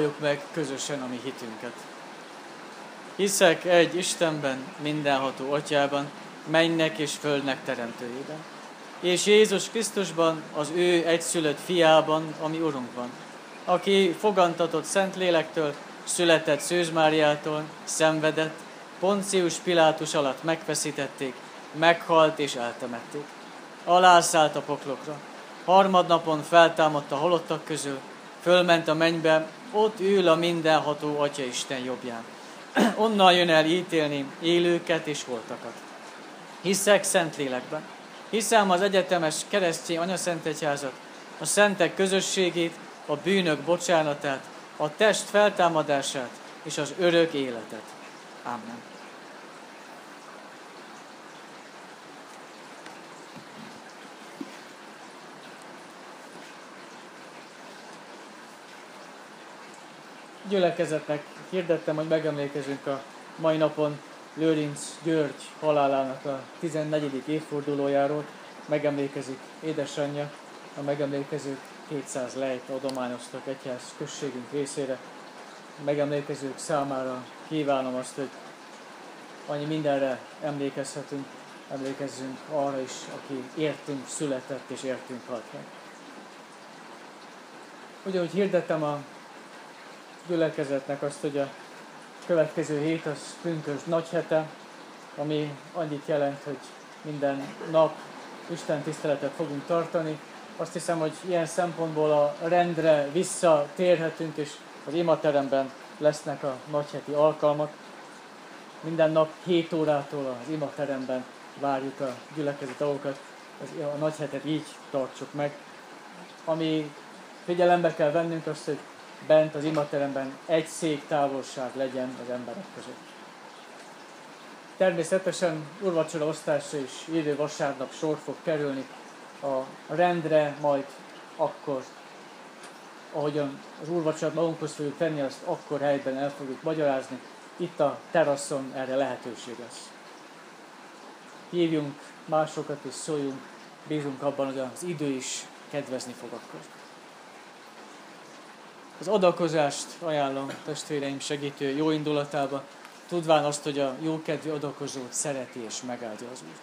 Valljuk meg közösen a mi hitünket. Hiszek egy Istenben, mindenható Atyában, mennek és földnek teremtőjében. És Jézus Krisztusban, az ő egyszülött fiában, ami Urunkban, aki fogantatott Szentlélektől, született Szőz Máriától, szenvedett, Poncius Pilátus alatt megfeszítették, meghalt és eltemették. Alászállt a poklokra. Harmadnapon feltámadt a halottak közül, fölment a mennybe, ott ül a mindenható Atya Isten jobbján. Onnan jön el ítélni élőket és voltakat. Hiszek Szentlélekben. Hiszem az egyetemes keresztény anyaszentegyházat, a szentek közösségét, a bűnök bocsánatát, a test feltámadását és az örök életet. Amen. Gyülekezetnek hirdettem, hogy megemlékezünk a mai napon Lőrinc György halálának a 14. évfordulójáról. Megemlékezik édesanyja, a megemlékezők 200 lejt adományoztak egyház községünk részére. Megemlékezők számára kívánom azt, hogy annyi mindenre emlékezhetünk, emlékezzünk arra is, aki értünk született és értünk halt meg. Ugyanúgy hirdettem a gyülekezetnek azt, hogy a következő hét az pünkös nagy hete, ami annyit jelent, hogy minden nap Isten tiszteletet fogunk tartani. Azt hiszem, hogy ilyen szempontból a rendre visszatérhetünk, és az imateremben lesznek a nagyheti alkalmak. Minden nap 7 órától az imateremben várjuk a gyülekezet tagokat, a nagyhetet így tartsuk meg. Ami figyelembe kell vennünk azt, hogy bent az imateremben egy szék távolság legyen az emberek között. Természetesen urvacsora osztásra is idő vasárnap sor fog kerülni a rendre, majd akkor, ahogyan az úrvacsorát magunkhoz fogjuk tenni, azt akkor helyben el fogjuk magyarázni. Itt a teraszon erre lehetőség lesz. Hívjunk másokat és szóljunk, bízunk abban, hogy az idő is kedvezni fog akkor. Az adakozást ajánlom testvéreim segítő jó indulatába, tudván azt, hogy a jókedvű adakozót szereti és megáldja az Úr.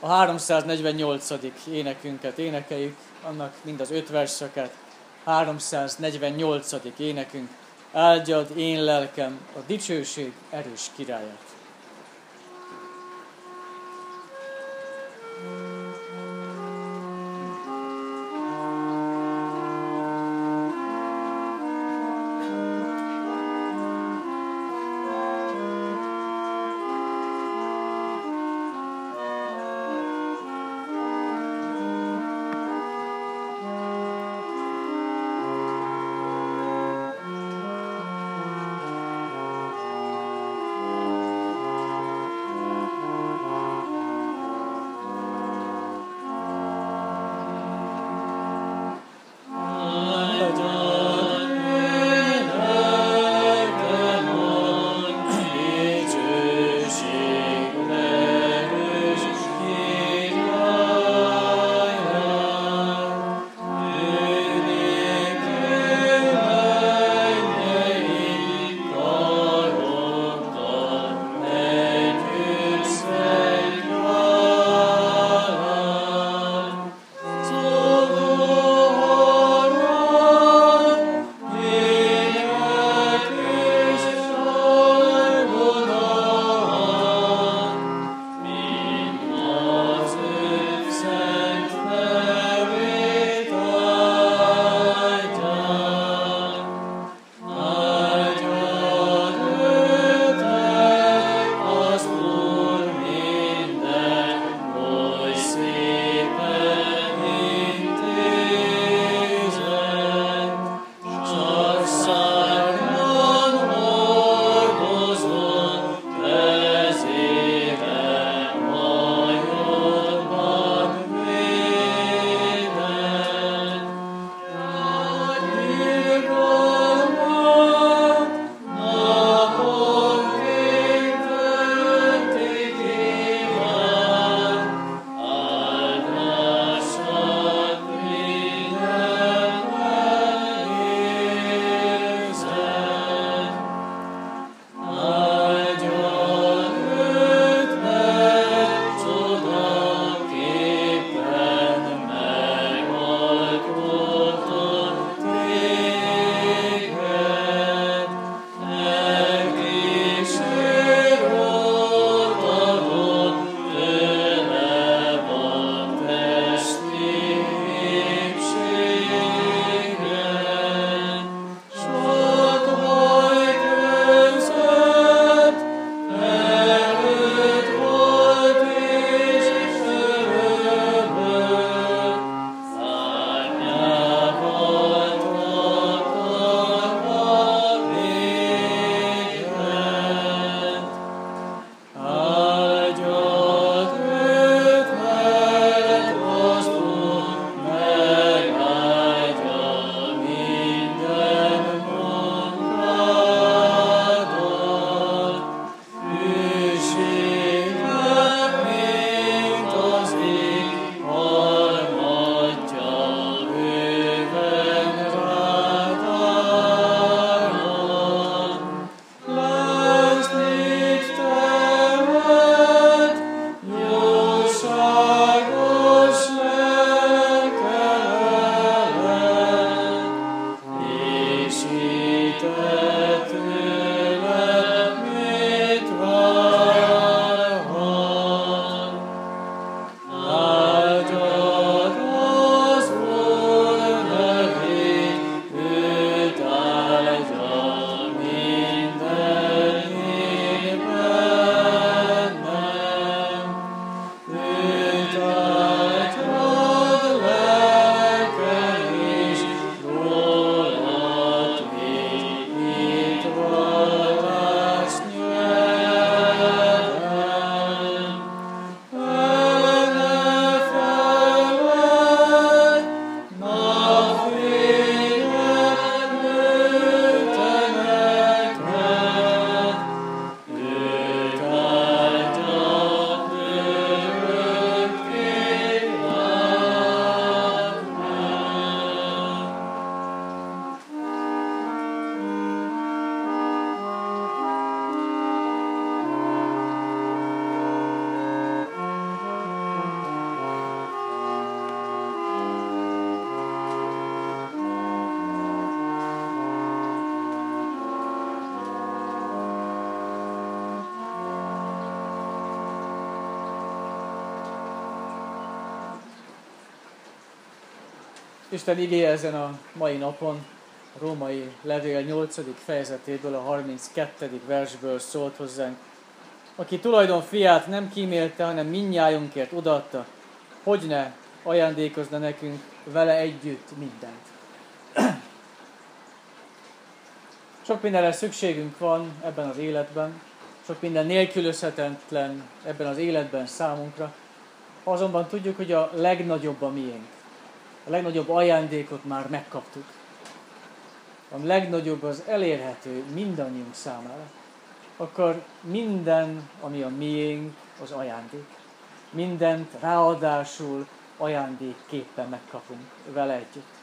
A 348. énekünket énekeljük, annak mind az öt verszeket. 348. énekünk, áldjad én lelkem a dicsőség erős királyát. Isten igéje ezen a mai napon, a római levél 8. fejezetéből, a 32. versből szólt hozzánk. Aki tulajdon fiát nem kímélte, hanem minnyájunkért odaadta, hogy ne ajándékozna nekünk vele együtt mindent. Sok mindenre szükségünk van ebben az életben, sok minden nélkülözhetetlen ebben az életben számunkra, azonban tudjuk, hogy a legnagyobb a miénk. A legnagyobb ajándékot már megkaptuk. A legnagyobb az elérhető mindannyiunk számára. Akkor minden, ami a miénk, az ajándék. Mindent ráadásul ajándékképpen megkapunk vele együtt.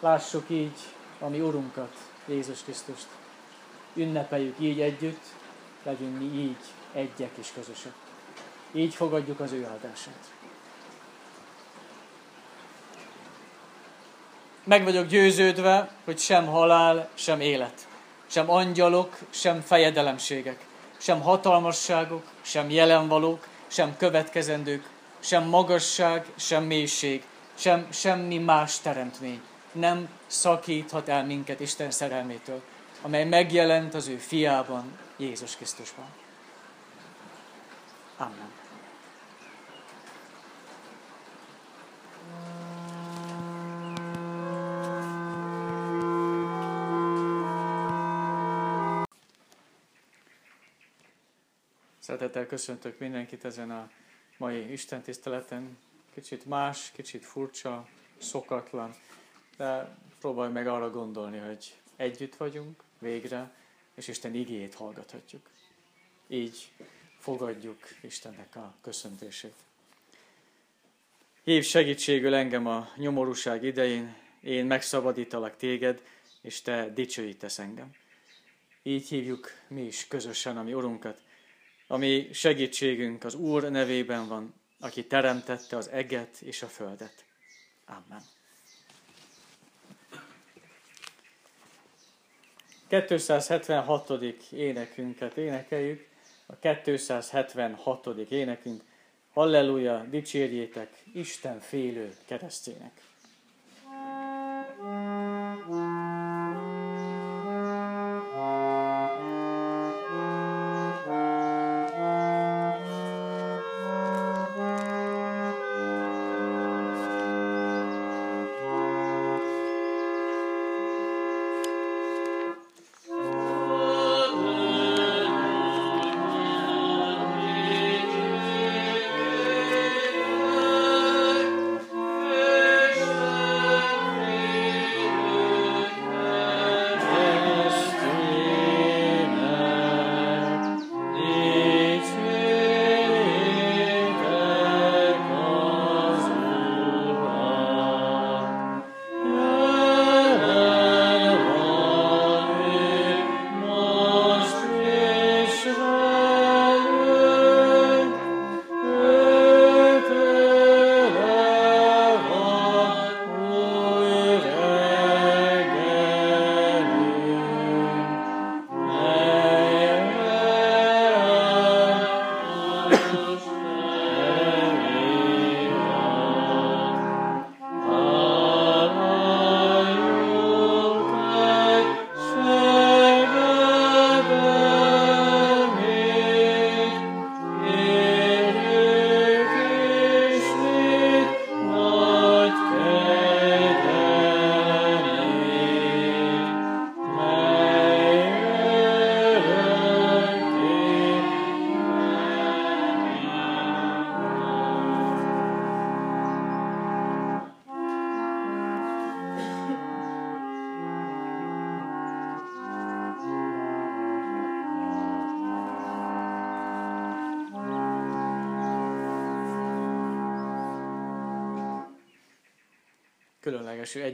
Lássuk így a mi Urunkat, Jézus Krisztust. Ünnepeljük így együtt, legyünk mi így egyek és közösek. Így fogadjuk az ő áldását. Meg vagyok győződve, hogy sem halál, sem élet, sem angyalok, sem fejedelemségek, sem hatalmasságok, sem jelenvalók, sem következendők, sem magasság, sem mélység, sem semmi más teremtmény nem szakíthat el minket Isten szerelmétől, amely megjelent az ő fiában, Jézus Krisztusban. Amen. Szeretettel köszöntök mindenkit ezen a mai Isten tiszteleten. Kicsit más, kicsit furcsa, szokatlan, de próbálj meg arra gondolni, hogy együtt vagyunk végre, és Isten igéjét hallgathatjuk. Így fogadjuk Istennek a köszöntését. Hív segítségül engem a nyomorúság idején, én megszabadítalak téged, és te dicsőítesz engem. Így hívjuk mi is közösen a mi Urunkat, ami segítségünk az Úr nevében van, aki teremtette az eget és a földet. Amen. 276. énekünket énekeljük, a 276. énekünk, Halleluja, dicsérjétek Isten félő keresztjének.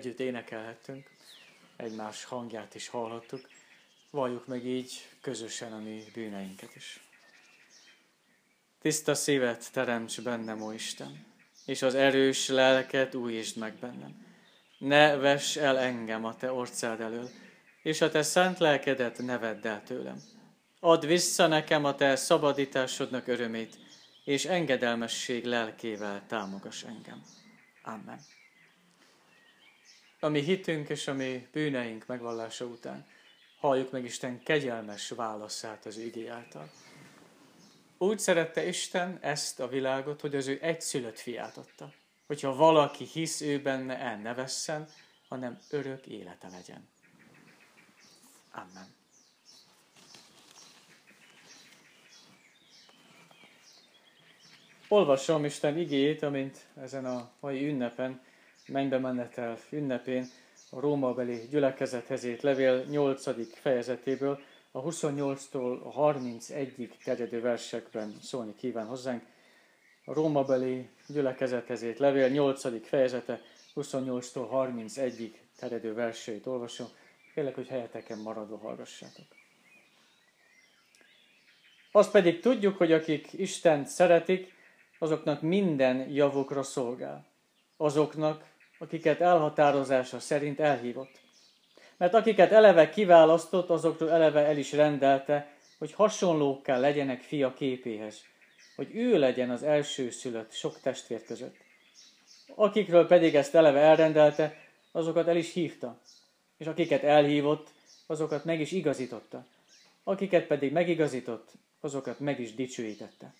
Együtt énekelhettünk, egymás hangját is hallhattuk. Valljuk meg így közösen a mi bűneinket is. Tiszta szívet teremts bennem, ó Isten, és az erős lelket újítsd meg bennem. Ne vess el engem a te orcád elől, és a te szent lelkedet ne vedd el tőlem. Add vissza nekem a te szabadításodnak örömét, és engedelmesség lelkével támogass engem. Amen. A mi hitünk és a mi bűneink megvallása után. Halljuk meg Isten kegyelmes válaszát az igé által. Úgy szerette Isten ezt a világot, hogy az ő egyszülött fiát adta. Hogyha valaki hisz ő benne, el ne vesszen, hanem örök élete legyen. Amen. Olvasom Isten igét, amint ezen a mai ünnepen, mennybe menetel ünnepén, a Rómabeli gyülekezethez írt levél 8. fejezetéből, a 28-tól a 31-ig terjedő versekben szólni kíván hozzánk. A Rómabeli gyülekezethez írt levél 8. fejezete 28-tól 31-ig terjedő verseit olvasom. Kérlek, hogy helyeteken maradva hallgassátok. Azt pedig tudjuk, hogy akik Istent szeretik, azoknak minden javukra szolgál. Azoknak, akiket elhatározása szerint elhívott. Mert akiket eleve kiválasztott, azokról eleve el is rendelte, hogy hasonlókká legyenek fia képéhez, hogy ő legyen az első szülött sok testvér között. Akikről pedig ezt eleve elrendelte, azokat el is hívta, és akiket elhívott, azokat meg is igazította. Akiket pedig megigazított, azokat meg is dicsőítette.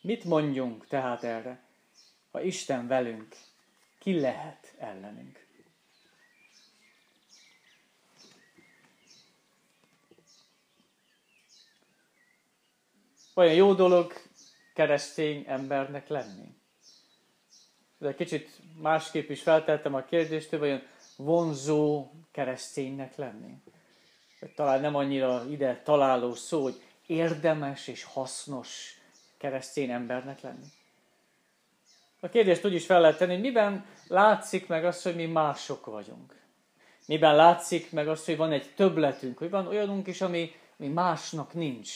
Mit mondjunk tehát erre? Ha Isten velünk, ki lehet ellenünk? Olyan jó dolog keresztény embernek lenni? De kicsit másképp is feltettem a kérdést, hogy olyan vonzó kereszténynek lenni. Talán nem annyira ide találó szó, hogy érdemes és hasznos keresztény embernek lenni. A kérdést úgy is fel lehet tenni, hogy miben látszik meg az, hogy mi mások vagyunk. Miben látszik meg az, hogy van egy többletünk, hogy van olyanunk is, ami, ami másnak nincs.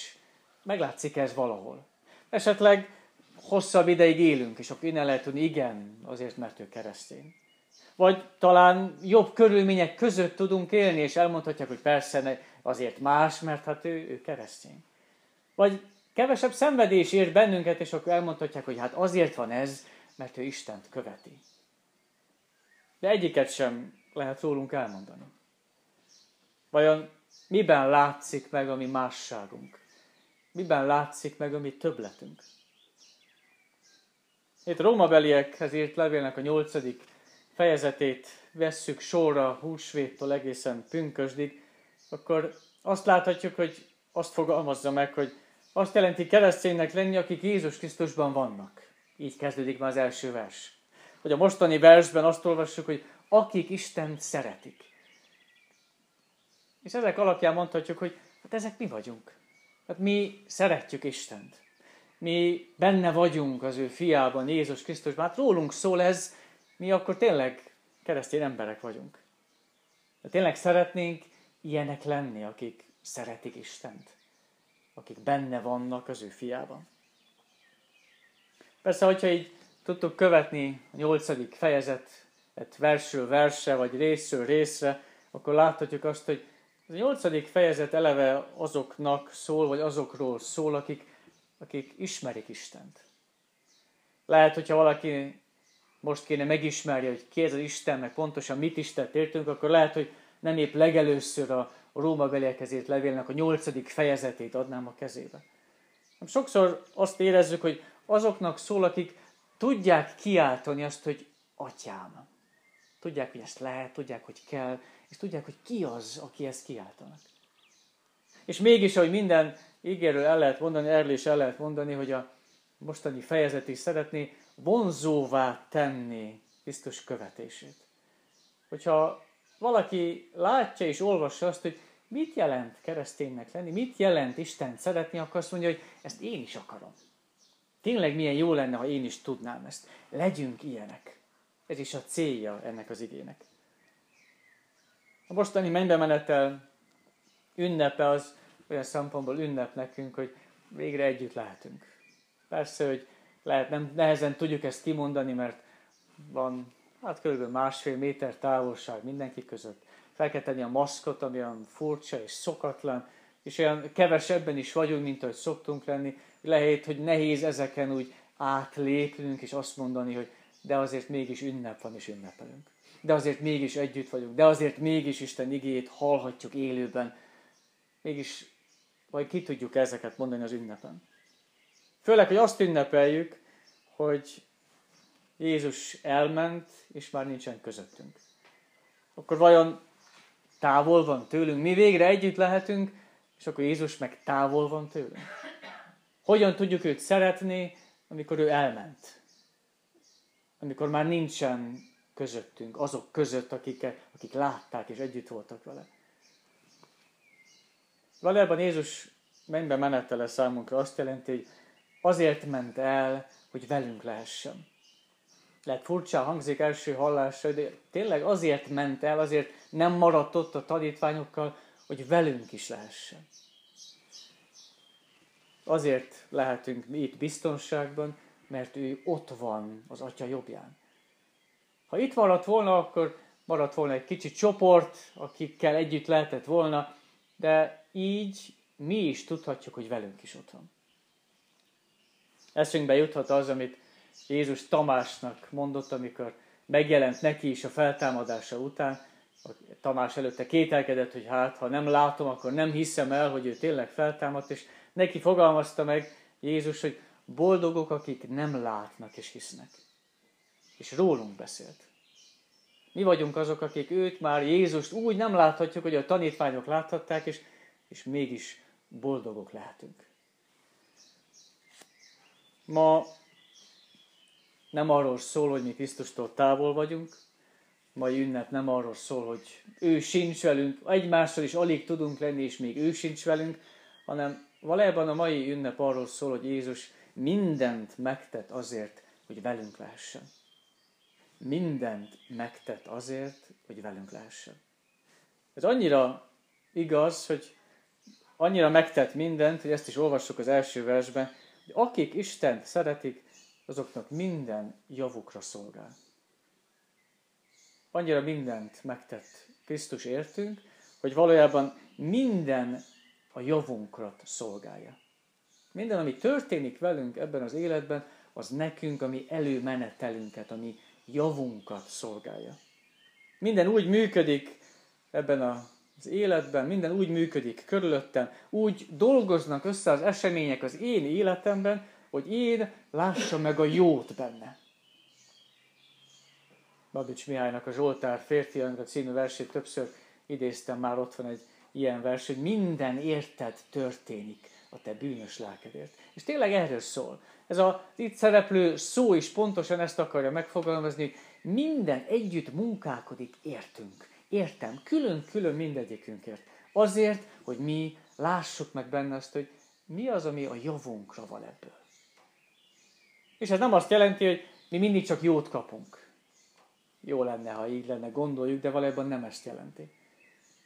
Meglátszik ez valahol. Esetleg hosszabb ideig élünk, és akkor innen lehet tudni, igen, azért, mert ő keresztény. Vagy talán jobb körülmények között tudunk élni, és elmondhatják, hogy persze azért más, mert hát ő, ő keresztény. Vagy kevesebb szenvedés ér bennünket, és akkor elmondhatják, hogy hát azért van ez, mert ő Istent követi. De egyiket sem lehet rólunk elmondani. Vajon miben látszik meg a mi másságunk? Miben látszik meg a mi többletünk? Itt a Rómabeliekhez írt levélnek a nyolcadik fejezetét vesszük sorra húsvéttól egészen pünkösdig, akkor azt láthatjuk, hogy azt fogalmazza meg, hogy azt jelenti kereszténynek lenni, akik Jézus Krisztusban vannak. Így kezdődik már az első vers. Hogy a mostani versben azt olvassuk, hogy akik Isten szeretik. És ezek alapján mondhatjuk, hogy hát ezek mi vagyunk. Hát mi szeretjük Istent. Mi benne vagyunk az ő fiában, Jézus Krisztusban. Hát rólunk szól ez, mi akkor tényleg keresztény emberek vagyunk. De tényleg szeretnénk ilyenek lenni, akik szeretik Istent. Akik benne vannak az ő fiában. Persze, hogyha így tudtuk követni a nyolcadik fejezetet versről verse, vagy részről részre, akkor láthatjuk azt, hogy a nyolcadik fejezet eleve azoknak szól, vagy azokról szól, akik, akik ismerik Istent. Lehet, hogyha valaki most kéne megismerje, hogy ki ez az Isten, meg pontosan mit is tett értünk, akkor lehet, hogy nem épp legelőször a Róma beliekhez levélnek a nyolcadik fejezetét adnám a kezébe. Sokszor azt érezzük, hogy azoknak szól, akik tudják kiáltani azt, hogy atyám. Tudják, hogy ezt lehet, tudják, hogy kell, és tudják, hogy ki az, aki ezt kiáltanak. És mégis, ahogy minden ígéről el lehet mondani, erről is el lehet mondani, hogy a mostani fejezet is szeretné vonzóvá tenni Krisztus követését. Hogyha valaki látja és olvassa azt, hogy mit jelent kereszténynek lenni, mit jelent Isten szeretni, akkor azt mondja, hogy ezt én is akarom. Tényleg milyen jó lenne, ha én is tudnám ezt. Legyünk ilyenek. Ez is a célja ennek az igének. A mostani mennybe menetel ünnepe az olyan szempontból ünnep nekünk, hogy végre együtt lehetünk. Persze, hogy lehet, nem nehezen tudjuk ezt kimondani, mert van hát kb. másfél méter távolság mindenki között. Fel kell tenni a maszkot, ami olyan furcsa és szokatlan, és olyan kevesebben is vagyunk, mint ahogy szoktunk lenni, lehet, hogy nehéz ezeken úgy átlépnünk, és azt mondani, hogy de azért mégis ünnep van, és ünnepelünk. de azért mégis együtt vagyunk, de azért mégis Isten igét hallhatjuk élőben. Mégis, vagy ki tudjuk ezeket mondani az ünnepen. Főleg, hogy azt ünnepeljük, hogy Jézus elment, és már nincsen közöttünk. Akkor vajon távol van tőlünk? Mi végre együtt lehetünk, és akkor Jézus meg távol van tőlünk. Hogyan tudjuk őt szeretni, amikor ő elment? Amikor már nincsen közöttünk, azok között, akik, akik látták és együtt voltak vele. Valójában Jézus mennybe menetele számunkra azt jelenti, hogy azért ment el, hogy velünk lehessen. Lehet furcsa hangzik első hallásra, de tényleg azért ment el, azért nem maradt ott a tanítványokkal, hogy velünk is lehessen. Azért lehetünk mi itt biztonságban, mert ő ott van az Atya jobbján. Ha itt maradt volna, akkor maradt volna egy kicsi csoport, akikkel együtt lehetett volna, de így mi is tudhatjuk, hogy velünk is ott van. Eszünkbe juthat az, amit Jézus Tamásnak mondott, amikor megjelent neki is a feltámadása után. Tamás előtte kételkedett, hogy hát, ha nem látom, akkor nem hiszem el, hogy ő tényleg feltámadt, és neki fogalmazta meg Jézus, hogy boldogok, akik nem látnak és hisznek. És rólunk beszélt. Mi vagyunk azok, akik őt már Jézust úgy nem láthatjuk, hogy a tanítványok láthatták, és, és mégis boldogok lehetünk. Ma nem arról szól, hogy mi Krisztustól távol vagyunk, mai ünnep nem arról szól, hogy ő sincs velünk, egymással is alig tudunk lenni, és még ő sincs velünk, hanem valójában a mai ünnep arról szól, hogy Jézus mindent megtett azért, hogy velünk lehessen. Mindent megtett azért, hogy velünk lehessen. Ez annyira igaz, hogy annyira megtett mindent, hogy ezt is olvassuk az első versben, hogy akik Istent szeretik, azoknak minden javukra szolgál. Annyira mindent megtett Krisztus értünk, hogy valójában minden a javunkra szolgálja. Minden, ami történik velünk ebben az életben, az nekünk, ami előmenetelünket, ami javunkat szolgálja. Minden úgy működik ebben az életben, minden úgy működik körülöttem, úgy dolgoznak össze az események az én életemben, hogy én lássam meg a jót benne. Babics Mihálynak a Zsoltár férfiankra című versét többször idéztem, már ott van egy ilyen vers, hogy minden érted történik a te bűnös lelkedért. És tényleg erről szól. Ez az itt szereplő szó is pontosan ezt akarja megfogalmazni, hogy minden együtt munkálkodik értünk. Értem, külön-külön mindegyikünkért. Azért, hogy mi lássuk meg benne azt, hogy mi az, ami a javunkra van ebből. És ez nem azt jelenti, hogy mi mindig csak jót kapunk. Jó lenne, ha így lenne, gondoljuk, de valójában nem ezt jelenti.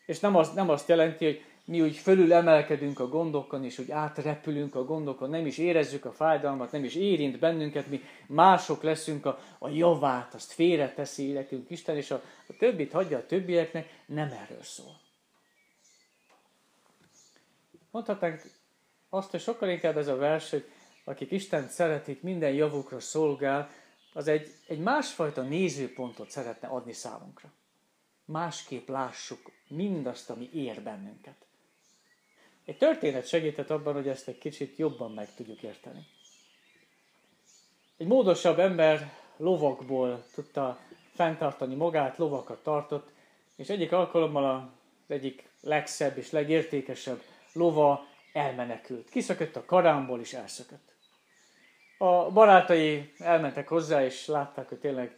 És nem azt, nem azt jelenti, hogy mi úgy fölül emelkedünk a gondokon, és úgy átrepülünk a gondokon, nem is érezzük a fájdalmat, nem is érint bennünket, mi mások leszünk, a, a javát, azt félreteszi nekünk Isten, és a, a többit hagyja a többieknek, nem erről szól. Mondhatnánk azt, hogy sokkal inkább ez a vers, hogy akik Isten szeretik, minden javukra szolgál, az egy, egy másfajta nézőpontot szeretne adni számunkra. Másképp lássuk mindazt, ami ér bennünket. Egy történet segített abban, hogy ezt egy kicsit jobban meg tudjuk érteni. Egy módosabb ember lovakból tudta fenntartani magát, lovakat tartott, és egyik alkalommal az egyik legszebb és legértékesebb lova elmenekült. Kiszökött a karámból, és elszökött. A barátai elmentek hozzá, és látták, hogy tényleg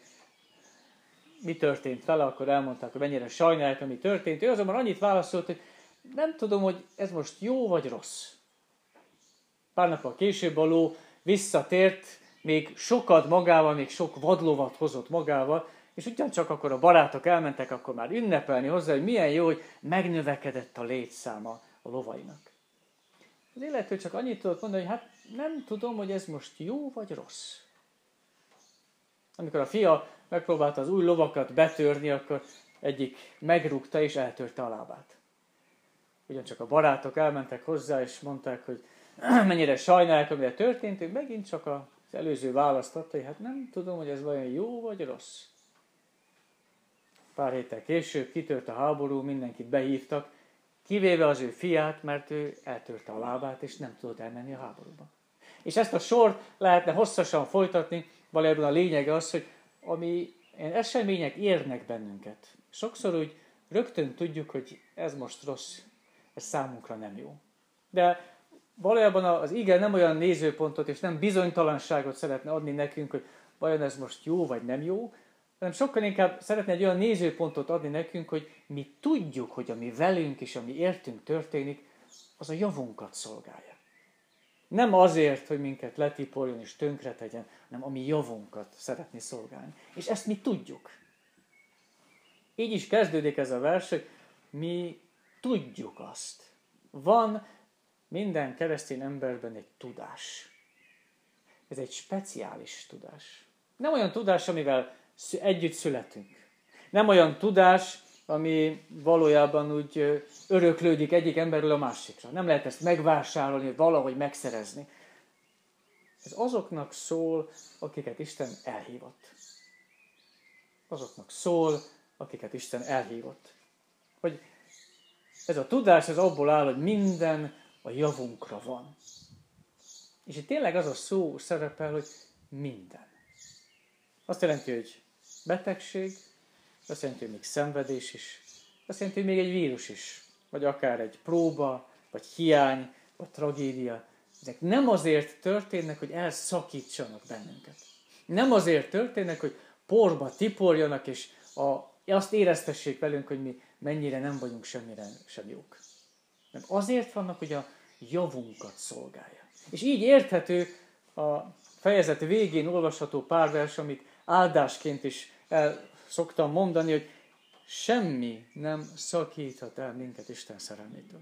mi történt vele, akkor elmondták, hogy mennyire sajnálják, ami történt. Ő azonban annyit válaszolt, hogy nem tudom, hogy ez most jó vagy rossz. Pár nappal később a ló visszatért, még sokat magával, még sok vadlovat hozott magával, és ugyancsak akkor a barátok elmentek akkor már ünnepelni hozzá, hogy milyen jó, hogy megnövekedett a létszáma a lovainak. Az illető csak annyit tudott mondani, hogy hát nem tudom, hogy ez most jó vagy rossz. Amikor a fia megpróbálta az új lovakat betörni, akkor egyik megrúgta és eltörte a lábát. Ugyancsak a barátok elmentek hozzá, és mondták, hogy mennyire sajnálják, amire történt, ő megint csak az előző választ adta, hogy hát nem tudom, hogy ez vajon jó vagy rossz. pár héttel később kitört a háború, mindenkit behívtak, kivéve az ő fiát, mert ő eltörte a lábát, és nem tudott elmenni a háborúba. És ezt a sort lehetne hosszasan folytatni, valójában a lényege az, hogy ami események érnek bennünket. Sokszor úgy rögtön tudjuk, hogy ez most rossz, ez számunkra nem jó. De valójában az ige nem olyan nézőpontot és nem bizonytalanságot szeretne adni nekünk, hogy vajon ez most jó vagy nem jó, hanem sokkal inkább szeretne egy olyan nézőpontot adni nekünk, hogy mi tudjuk, hogy ami velünk és ami értünk történik, az a javunkat szolgálja. Nem azért, hogy minket letiporjon és tönkre tegyen, hanem ami javunkat szeretni szolgálni. És ezt mi tudjuk. Így is kezdődik ez a vers, hogy mi tudjuk azt. Van minden keresztény emberben egy tudás. Ez egy speciális tudás. Nem olyan tudás, amivel együtt születünk. Nem olyan tudás, ami valójában úgy öröklődik egyik emberről a másikra. Nem lehet ezt megvásárolni, valahogy megszerezni. Ez azoknak szól, akiket Isten elhívott. Azoknak szól, akiket Isten elhívott. Hogy ez a tudás ez abból áll, hogy minden a javunkra van. És itt tényleg az a szó szerepel, hogy minden. Azt jelenti, hogy betegség, azt jelenti, hogy még szenvedés is, azt jelenti, hogy még egy vírus is, vagy akár egy próba, vagy hiány, vagy tragédia. Ezek nem azért történnek, hogy elszakítsanak bennünket. Nem azért történnek, hogy porba tiporjanak, és a, azt éreztessék velünk, hogy mi mennyire nem vagyunk semmire sem jók. Nem azért vannak, hogy a javunkat szolgálja. És így érthető a fejezet végén olvasható pár vers, amit áldásként is el szoktam mondani, hogy semmi nem szakíthat el minket Isten szerelmétől.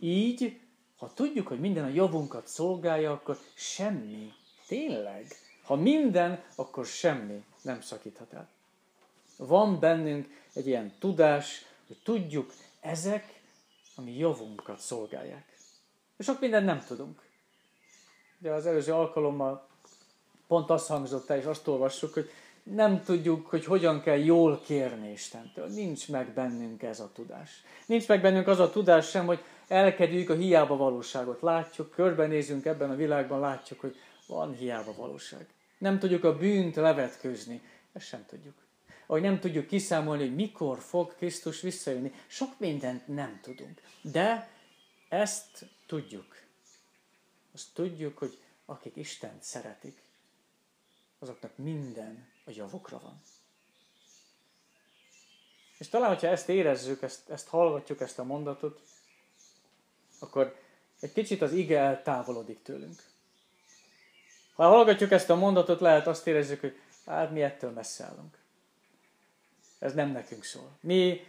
Így, ha tudjuk, hogy minden a javunkat szolgálja, akkor semmi, tényleg, ha minden, akkor semmi nem szakíthat el. Van bennünk egy ilyen tudás, hogy tudjuk, ezek ami javunkat szolgálják. És sok mindent nem tudunk. De az előző alkalommal pont azt hangzott el, és azt olvassuk, hogy nem tudjuk, hogy hogyan kell jól kérni Istentől. Nincs meg bennünk ez a tudás. Nincs meg bennünk az a tudás sem, hogy elkedjük a hiába valóságot. Látjuk, körbenézünk ebben a világban, látjuk, hogy van hiába valóság. Nem tudjuk a bűnt levetkőzni. Ezt sem tudjuk. Ahogy nem tudjuk kiszámolni, hogy mikor fog Krisztus visszajönni. Sok mindent nem tudunk. De ezt tudjuk. Azt tudjuk, hogy akik Istent szeretik, azoknak minden a javukra van. És talán, hogyha ezt érezzük, ezt, ezt hallgatjuk, ezt a mondatot, akkor egy kicsit az ige eltávolodik tőlünk. Ha hallgatjuk ezt a mondatot, lehet azt érezzük, hogy hát mi ettől messze állunk. Ez nem nekünk szól. Mi,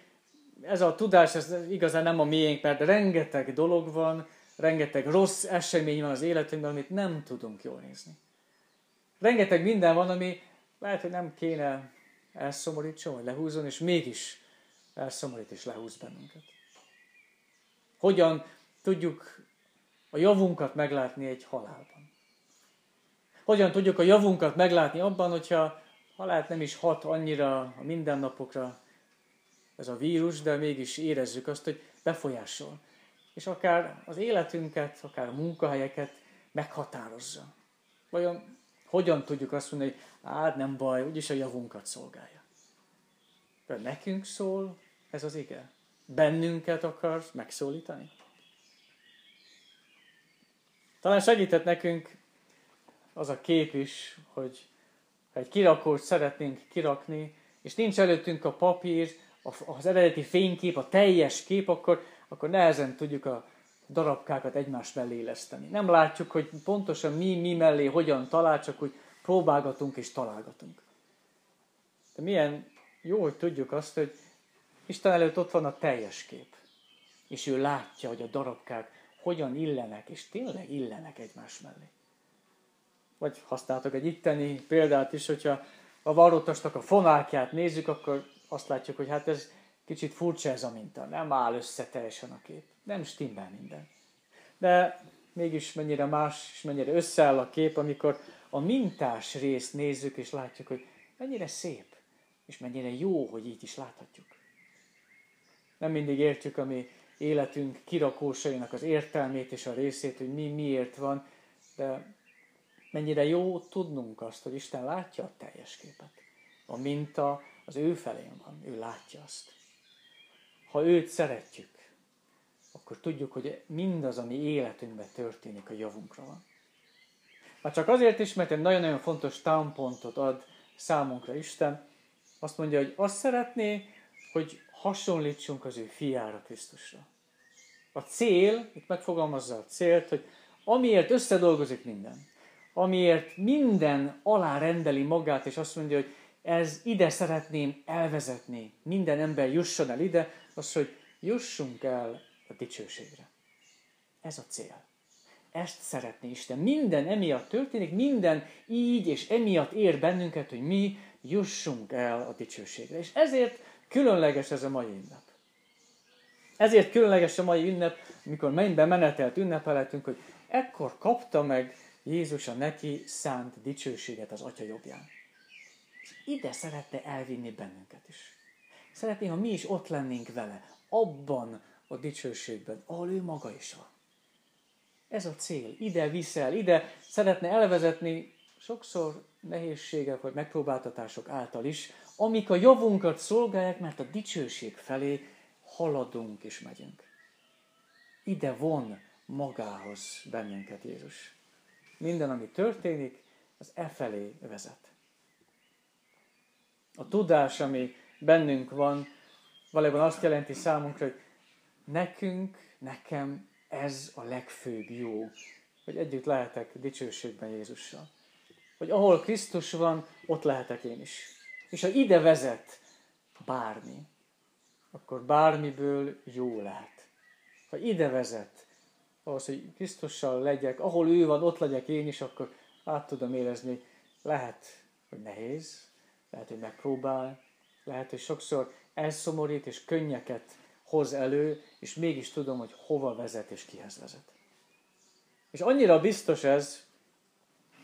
ez a tudás, ez igazán nem a miénk, mert rengeteg dolog van, rengeteg rossz esemény van az életünkben, amit nem tudunk jól nézni. Rengeteg minden van, ami lehet, hogy nem kéne elszomorítson, vagy lehúzzon, és mégis elszomorít és lehúz bennünket. Hogyan tudjuk a javunkat meglátni egy halálban? Hogyan tudjuk a javunkat meglátni abban, hogyha halál nem is hat annyira a mindennapokra ez a vírus, de mégis érezzük azt, hogy befolyásol. És akár az életünket, akár a munkahelyeket meghatározza. Vajon hogyan tudjuk azt mondani, hogy hát nem baj, úgyis a javunkat szolgálja. De nekünk szól ez az ige. Bennünket akar megszólítani. Talán segített nekünk az a kép is, hogy ha egy kirakót szeretnénk kirakni, és nincs előttünk a papír, az eredeti fénykép, a teljes kép, akkor, akkor nehezen tudjuk a darabkákat egymás mellé éleszteni. Nem látjuk, hogy pontosan mi, mi mellé hogyan talál, csak úgy próbálgatunk és találgatunk. De milyen jó, hogy tudjuk azt, hogy Isten előtt ott van a teljes kép. És ő látja, hogy a darabkák hogyan illenek, és tényleg illenek egymás mellé. Vagy használtok egy itteni példát is, hogyha a varrótasnak a fonákját nézzük, akkor azt látjuk, hogy hát ez kicsit furcsa ez a minta, nem áll össze teljesen a kép. Nem stimmel minden. De mégis mennyire más, és mennyire összeáll a kép, amikor a mintás részt nézzük, és látjuk, hogy mennyire szép, És mennyire jó, hogy így is láthatjuk. Nem mindig értjük a mi életünk kirakósainak az értelmét és a részét, hogy mi miért van, de mennyire jó tudnunk azt, hogy Isten látja a teljes képet. A minta az ő felén van, ő látja azt. Ha őt szeretjük, akkor tudjuk, hogy mindaz, ami életünkben történik, a javunkra van. Már csak azért is, mert egy nagyon-nagyon fontos támpontot ad számunkra Isten. Azt mondja, hogy azt szeretné, hogy hasonlítsunk az ő fiára Krisztusra. A cél, itt megfogalmazza a célt, hogy amiért összedolgozik minden, amiért minden alárendeli magát, és azt mondja, hogy ez ide szeretném elvezetni, minden ember jusson el ide, az, hogy jussunk el a dicsőségre. Ez a cél. Ezt szeretné Isten. Minden emiatt történik, minden így és emiatt ér bennünket, hogy mi jussunk el a dicsőségre. És ezért különleges ez a mai ünnep. Ezért különleges a mai ünnep, amikor mennybe menetelt ünnepelhetünk, hogy ekkor kapta meg Jézus a neki szánt dicsőséget az Atya jobbján. És ide szeretne elvinni bennünket is. Szeretné, ha mi is ott lennénk vele, abban a dicsőségben, ahol ő maga is van. Ez a cél. Ide viszel, ide szeretne elvezetni sokszor nehézségek vagy megpróbáltatások által is, amik a javunkat szolgálják, mert a dicsőség felé haladunk és megyünk. Ide von magához bennünket Jézus. Minden, ami történik, az e felé vezet. A tudás, ami bennünk van, valójában azt jelenti számunkra, hogy nekünk, nekem ez a legfőbb jó, hogy együtt lehetek dicsőségben Jézussal. Hogy ahol Krisztus van, ott lehetek én is. És ha ide vezet bármi, akkor bármiből jó lehet. Ha ide vezet, ahhoz, hogy Krisztussal legyek, ahol ő van, ott legyek én is, akkor át tudom érezni, lehet, hogy nehéz, lehet, hogy megpróbál, lehet, hogy sokszor elszomorít és könnyeket hoz elő, és mégis tudom, hogy hova vezet és kihez vezet. És annyira biztos ez,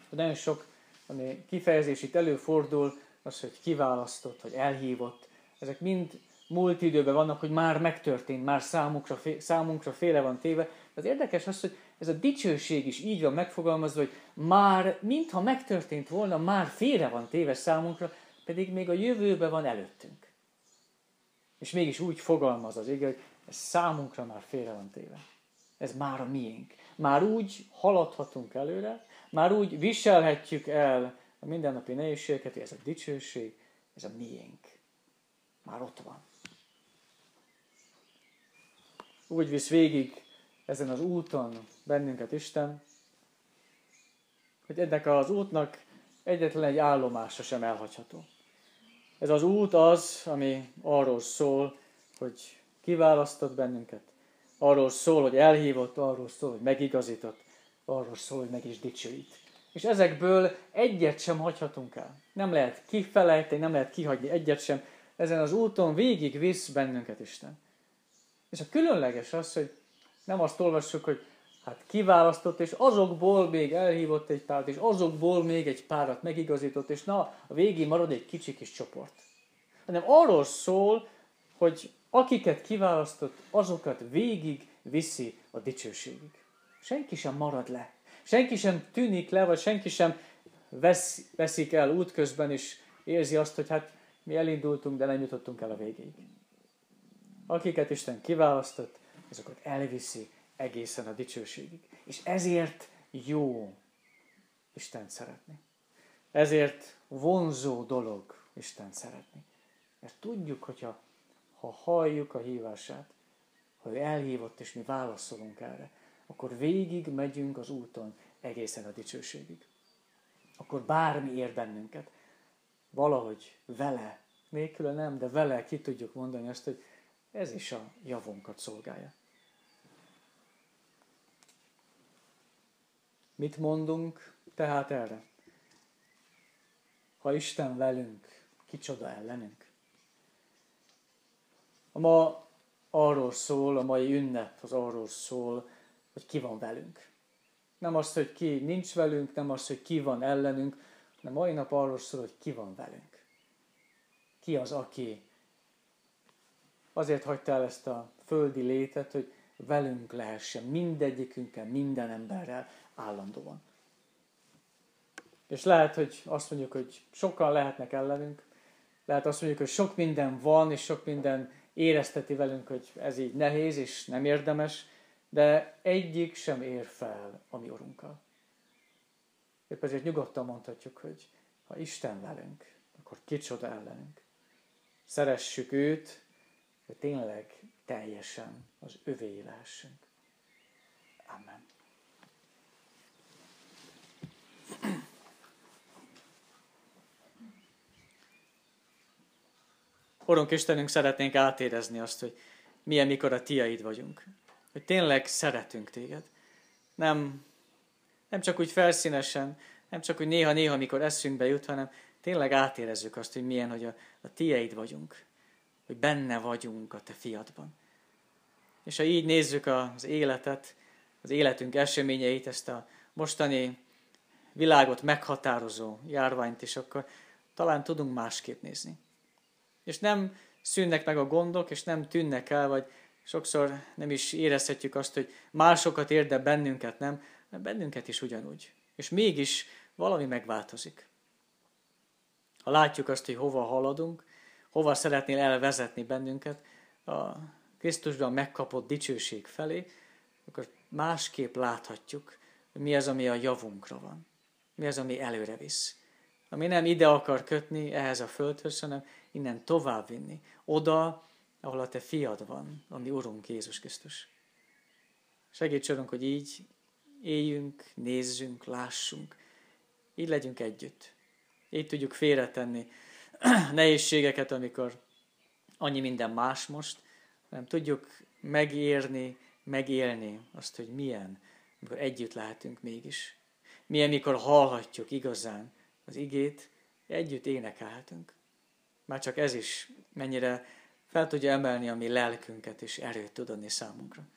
hogy nagyon sok ami kifejezés itt előfordul, az, hogy kiválasztott, hogy elhívott, ezek mind múlt időben vannak, hogy már megtörtént, már számunkra, számunkra féle van téve. Az érdekes az, hogy ez a dicsőség is így van megfogalmazva, hogy már, mintha megtörtént volna, már félre van téve számunkra, pedig még a jövőben van előttünk. És mégis úgy fogalmaz az ige, hogy ez számunkra már félre van téve. Ez már a miénk. Már úgy haladhatunk előre, már úgy viselhetjük el a mindennapi nehézségeket, hogy ez a dicsőség, ez a miénk. Már ott van. Úgy visz végig ezen az úton bennünket Isten, hogy ennek az útnak egyetlen egy állomása sem elhagyható. Ez az út az, ami arról szól, hogy kiválasztott bennünket, arról szól, hogy elhívott, arról szól, hogy megigazított, arról szól, hogy meg is dicsőít. És ezekből egyet sem hagyhatunk el. Nem lehet kifelejteni, nem lehet kihagyni egyet sem. Ezen az úton végig visz bennünket Isten. És a különleges az, hogy nem azt olvassuk, hogy hát kiválasztott, és azokból még elhívott egy párat, és azokból még egy párat megigazított, és na, a végén marad egy kicsi kis csoport. Hanem arról szól, hogy akiket kiválasztott, azokat végig viszi a dicsőségig. Senki sem marad le. Senki sem tűnik le, vagy senki sem vesz, veszik el útközben, és érzi azt, hogy hát mi elindultunk, de nem jutottunk el a végéig. Akiket Isten kiválasztott, azokat elviszi egészen a dicsőségig. És ezért jó Isten szeretni. Ezért vonzó dolog Isten szeretni. Mert tudjuk, hogyha ha halljuk a hívását, ha ő elhívott, és mi válaszolunk erre, akkor végig megyünk az úton egészen a dicsőségig. Akkor bármi ér bennünket. Valahogy vele, nélkül nem, de vele ki tudjuk mondani azt, hogy ez is a javunkat szolgálja. Mit mondunk tehát erre? Ha Isten velünk, kicsoda ellenünk? A ma arról szól, a mai ünnep az arról szól, hogy ki van velünk. Nem az, hogy ki nincs velünk, nem az, hogy ki van ellenünk, hanem mai nap arról szól, hogy ki van velünk. ki az, aki. Azért hagyta el ezt a földi létet, hogy velünk lehessen, mindegyikünkkel, minden emberrel állandóan. És lehet, hogy azt mondjuk, hogy sokan lehetnek ellenünk, lehet azt mondjuk, hogy sok minden van, és sok minden érezteti velünk, hogy ez így nehéz és nem érdemes, de egyik sem ér fel a mi urunkkal. Épp ezért nyugodtan mondhatjuk, hogy ha Isten velünk, akkor kicsoda ellenünk. Szeressük őt, hogy tényleg teljesen az övé lehessünk. Amen. Urunk Istenünk, szeretnénk átérezni azt, hogy milyen mikor a tiaid vagyunk. Hogy tényleg szeretünk téged. Nem, nem csak úgy felszínesen, nem csak úgy néha-néha, amikor eszünkbe jut, hanem tényleg átérezzük azt, hogy milyen, hogy a, a tieid vagyunk. Hogy benne vagyunk a te fiadban. És ha így nézzük az életet, az életünk eseményeit, ezt a mostani világot meghatározó járványt is, akkor talán tudunk másképp nézni. És nem szűnnek meg a gondok, és nem tűnnek el, vagy sokszor nem is érezhetjük azt, hogy másokat ér, de bennünket nem, mert bennünket is ugyanúgy. És mégis valami megváltozik. Ha látjuk azt, hogy hova haladunk, hova szeretnél elvezetni bennünket, a Krisztusban megkapott dicsőség felé, akkor másképp láthatjuk, mi az, ami a javunkra van. Mi az, ami előre visz. Ami nem ide akar kötni ehhez a földhöz, hanem innen tovább vinni. Oda, ahol a te fiad van, ami Urunk Jézus Krisztus. Segíts hogy így éljünk, nézzünk, lássunk. Így legyünk együtt. Így tudjuk félretenni nehézségeket, amikor annyi minden más most, hanem tudjuk megérni, megélni azt, hogy milyen, amikor együtt lehetünk mégis. Milyen, mikor hallhatjuk igazán az igét, együtt énekelhetünk. Már csak ez is mennyire fel tudja emelni a mi lelkünket, és erőt tud adni számunkra.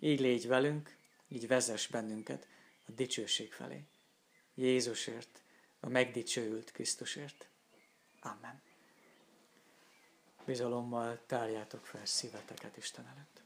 Így légy velünk, így vezess bennünket a dicsőség felé. Jézusért, a megdicsőült Krisztusért. Amen bizalommal tárjátok fel szíveteket Isten előtt.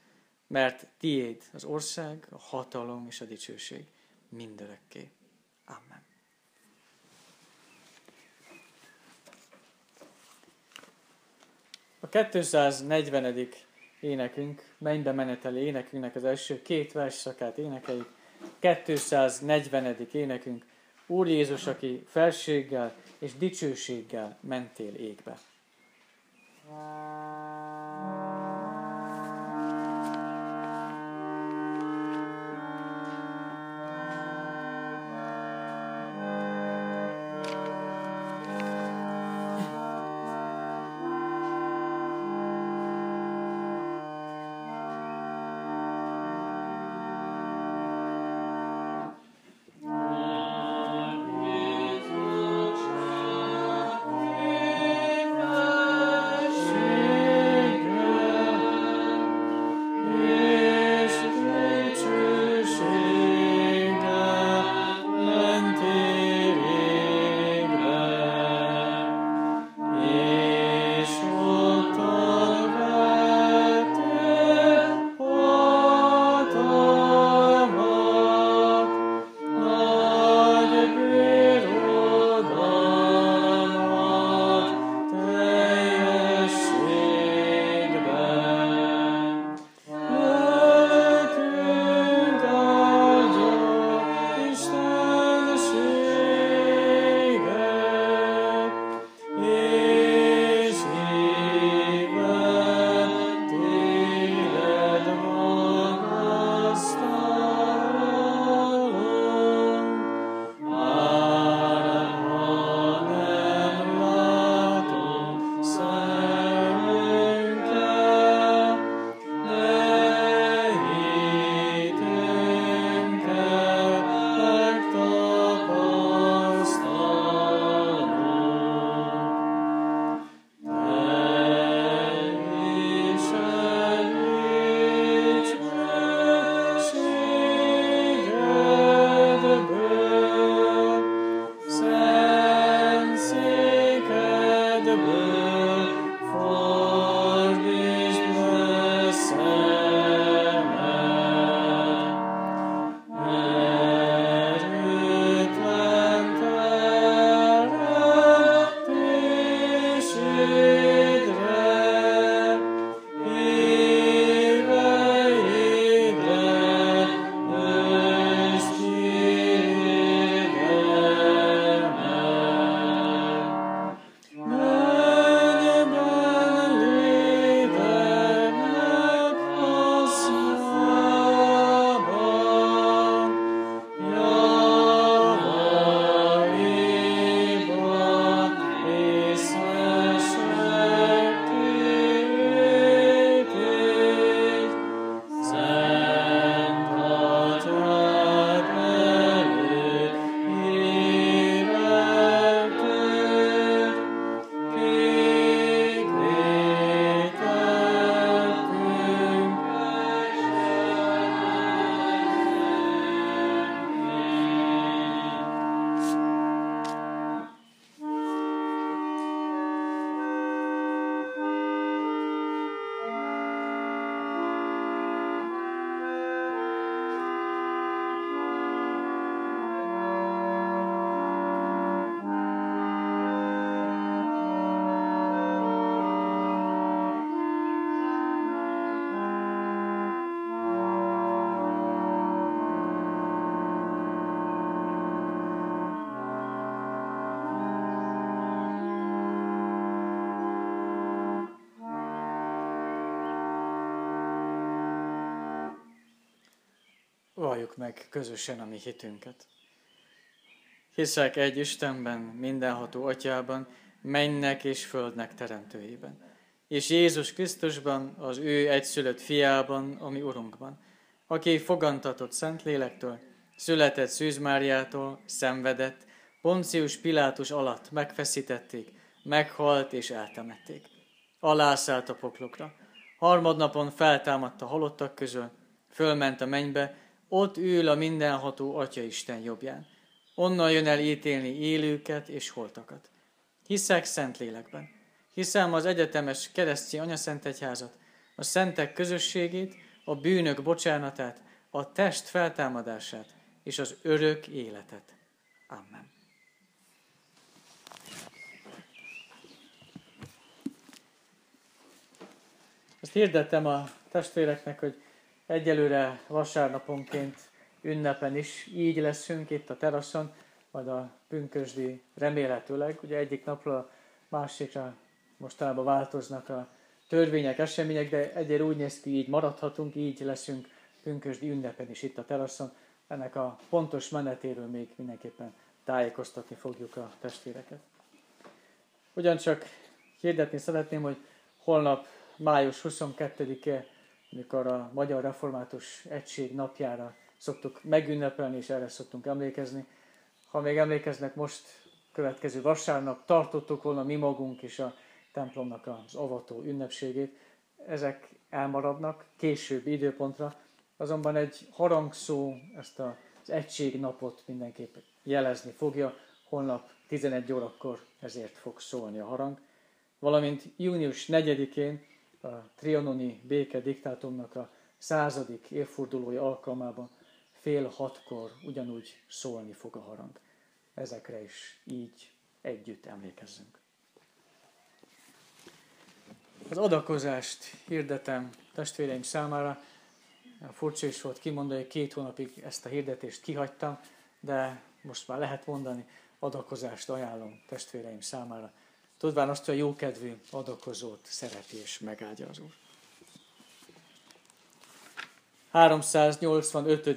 mert tiéd az ország, a hatalom és a dicsőség mindörökké. Amen. A 240. énekünk, mennybe meneteli énekünknek az első két versszakát énekeljük. 240. énekünk, Úr Jézus, aki felséggel és dicsőséggel mentél égbe. valljuk meg közösen a mi hitünket. Hiszek egy Istenben, mindenható atyában, mennek és földnek teremtőjében, és Jézus Krisztusban, az ő egyszülött fiában, ami Urunkban, aki fogantatott Szentlélektől, született Szűz Máriától, szenvedett, Poncius Pilátus alatt megfeszítették, meghalt és eltemették. Alászállt a poklokra. Harmadnapon feltámadt a halottak közül, fölment a mennybe, ott ül a mindenható Atya Isten jobbján. Onnan jön el ítélni élőket és holtakat. Hiszek szent lélekben. Hiszem az egyetemes keresztény anyaszent egyházat, a szentek közösségét, a bűnök bocsánatát, a test feltámadását és az örök életet. Amen. Ezt hirdettem a testvéreknek, hogy Egyelőre vasárnaponként ünnepen is így leszünk itt a teraszon, majd a pünkösdi remélhetőleg. Ugye egyik napról a másikra mostanában változnak a törvények, események, de egyre úgy néz ki, így maradhatunk, így leszünk pünkösdi ünnepen is itt a teraszon. Ennek a pontos menetéről még mindenképpen tájékoztatni fogjuk a testvéreket. Ugyancsak hirdetni szeretném, hogy holnap május 22-e mikor a Magyar Református Egység napjára szoktuk megünnepelni, és erre szoktunk emlékezni. Ha még emlékeznek, most következő vasárnap tartottuk volna mi magunk is a templomnak az avató ünnepségét. Ezek elmaradnak később időpontra, azonban egy harangszó ezt az egységnapot mindenképp jelezni fogja. Holnap 11 órakor ezért fog szólni a harang. Valamint június 4-én a trianoni béke diktátumnak a századik évfordulója alkalmában fél hatkor ugyanúgy szólni fog a harang. Ezekre is így együtt emlékezzünk. Az adakozást hirdetem testvéreim számára. Furcsa is volt kimondani, hogy két hónapig ezt a hirdetést kihagytam, de most már lehet mondani, adakozást ajánlom testvéreim számára tudván azt, hogy a jókedvű adakozót szereti és megáldja az Úr. 385.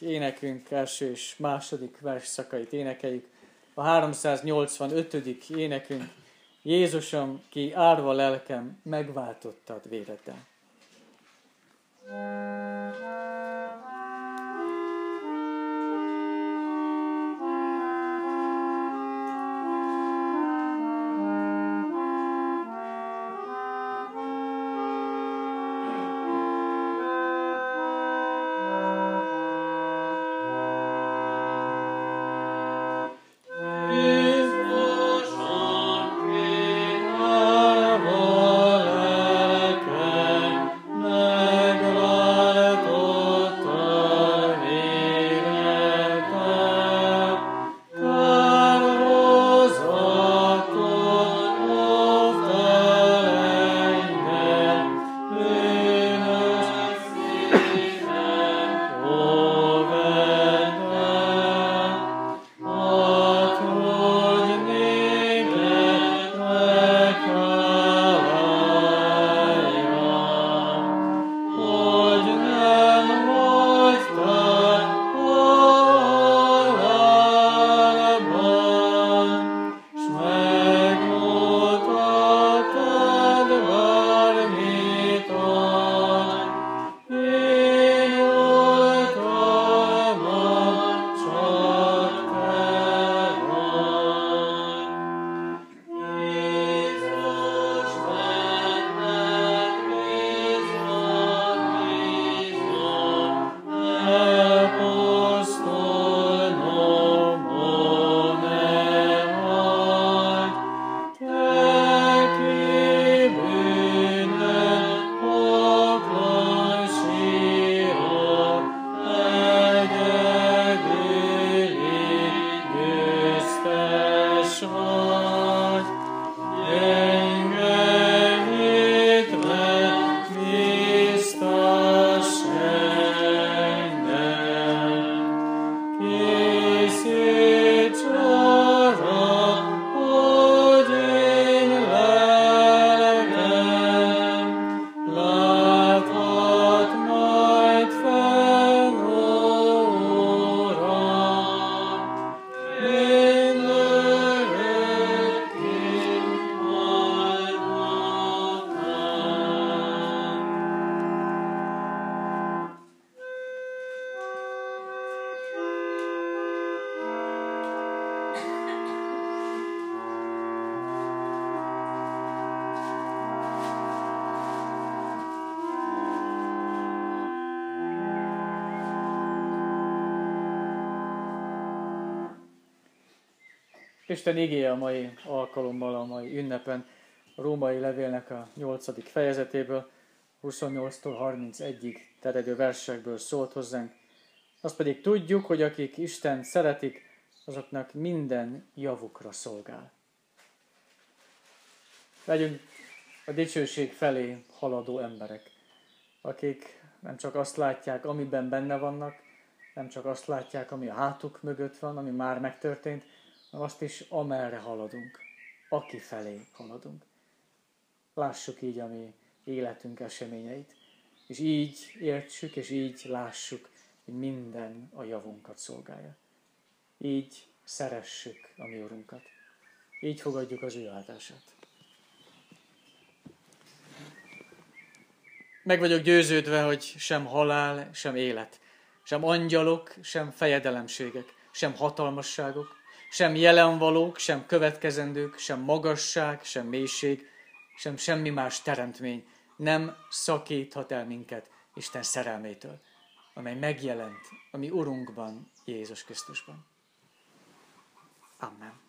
énekünk első és második versszakait énekeljük. A 385. énekünk Jézusom, ki árva lelkem, megváltottad véreddel. thank Isten igéje a mai alkalommal, a mai ünnepen, a római levélnek a 8. fejezetéből, 28-tól 31-ig terjedő versekből szólt hozzánk. Azt pedig tudjuk, hogy akik Isten szeretik, azoknak minden javukra szolgál. Legyünk a dicsőség felé haladó emberek, akik nem csak azt látják, amiben benne vannak, nem csak azt látják, ami a hátuk mögött van, ami már megtörtént, azt is, amerre haladunk, aki felé haladunk. Lássuk így a mi életünk eseményeit, és így értsük, és így lássuk, hogy minden a javunkat szolgálja. Így szeressük a mi Urunkat. Így fogadjuk az ő áldását. Meg vagyok győződve, hogy sem halál, sem élet, sem angyalok, sem fejedelemségek, sem hatalmasságok, sem jelenvalók, sem következendők, sem magasság, sem mélység, sem semmi más teremtmény nem szakíthat el minket Isten szerelmétől, amely megjelent a mi Urunkban, Jézus Krisztusban. Amen.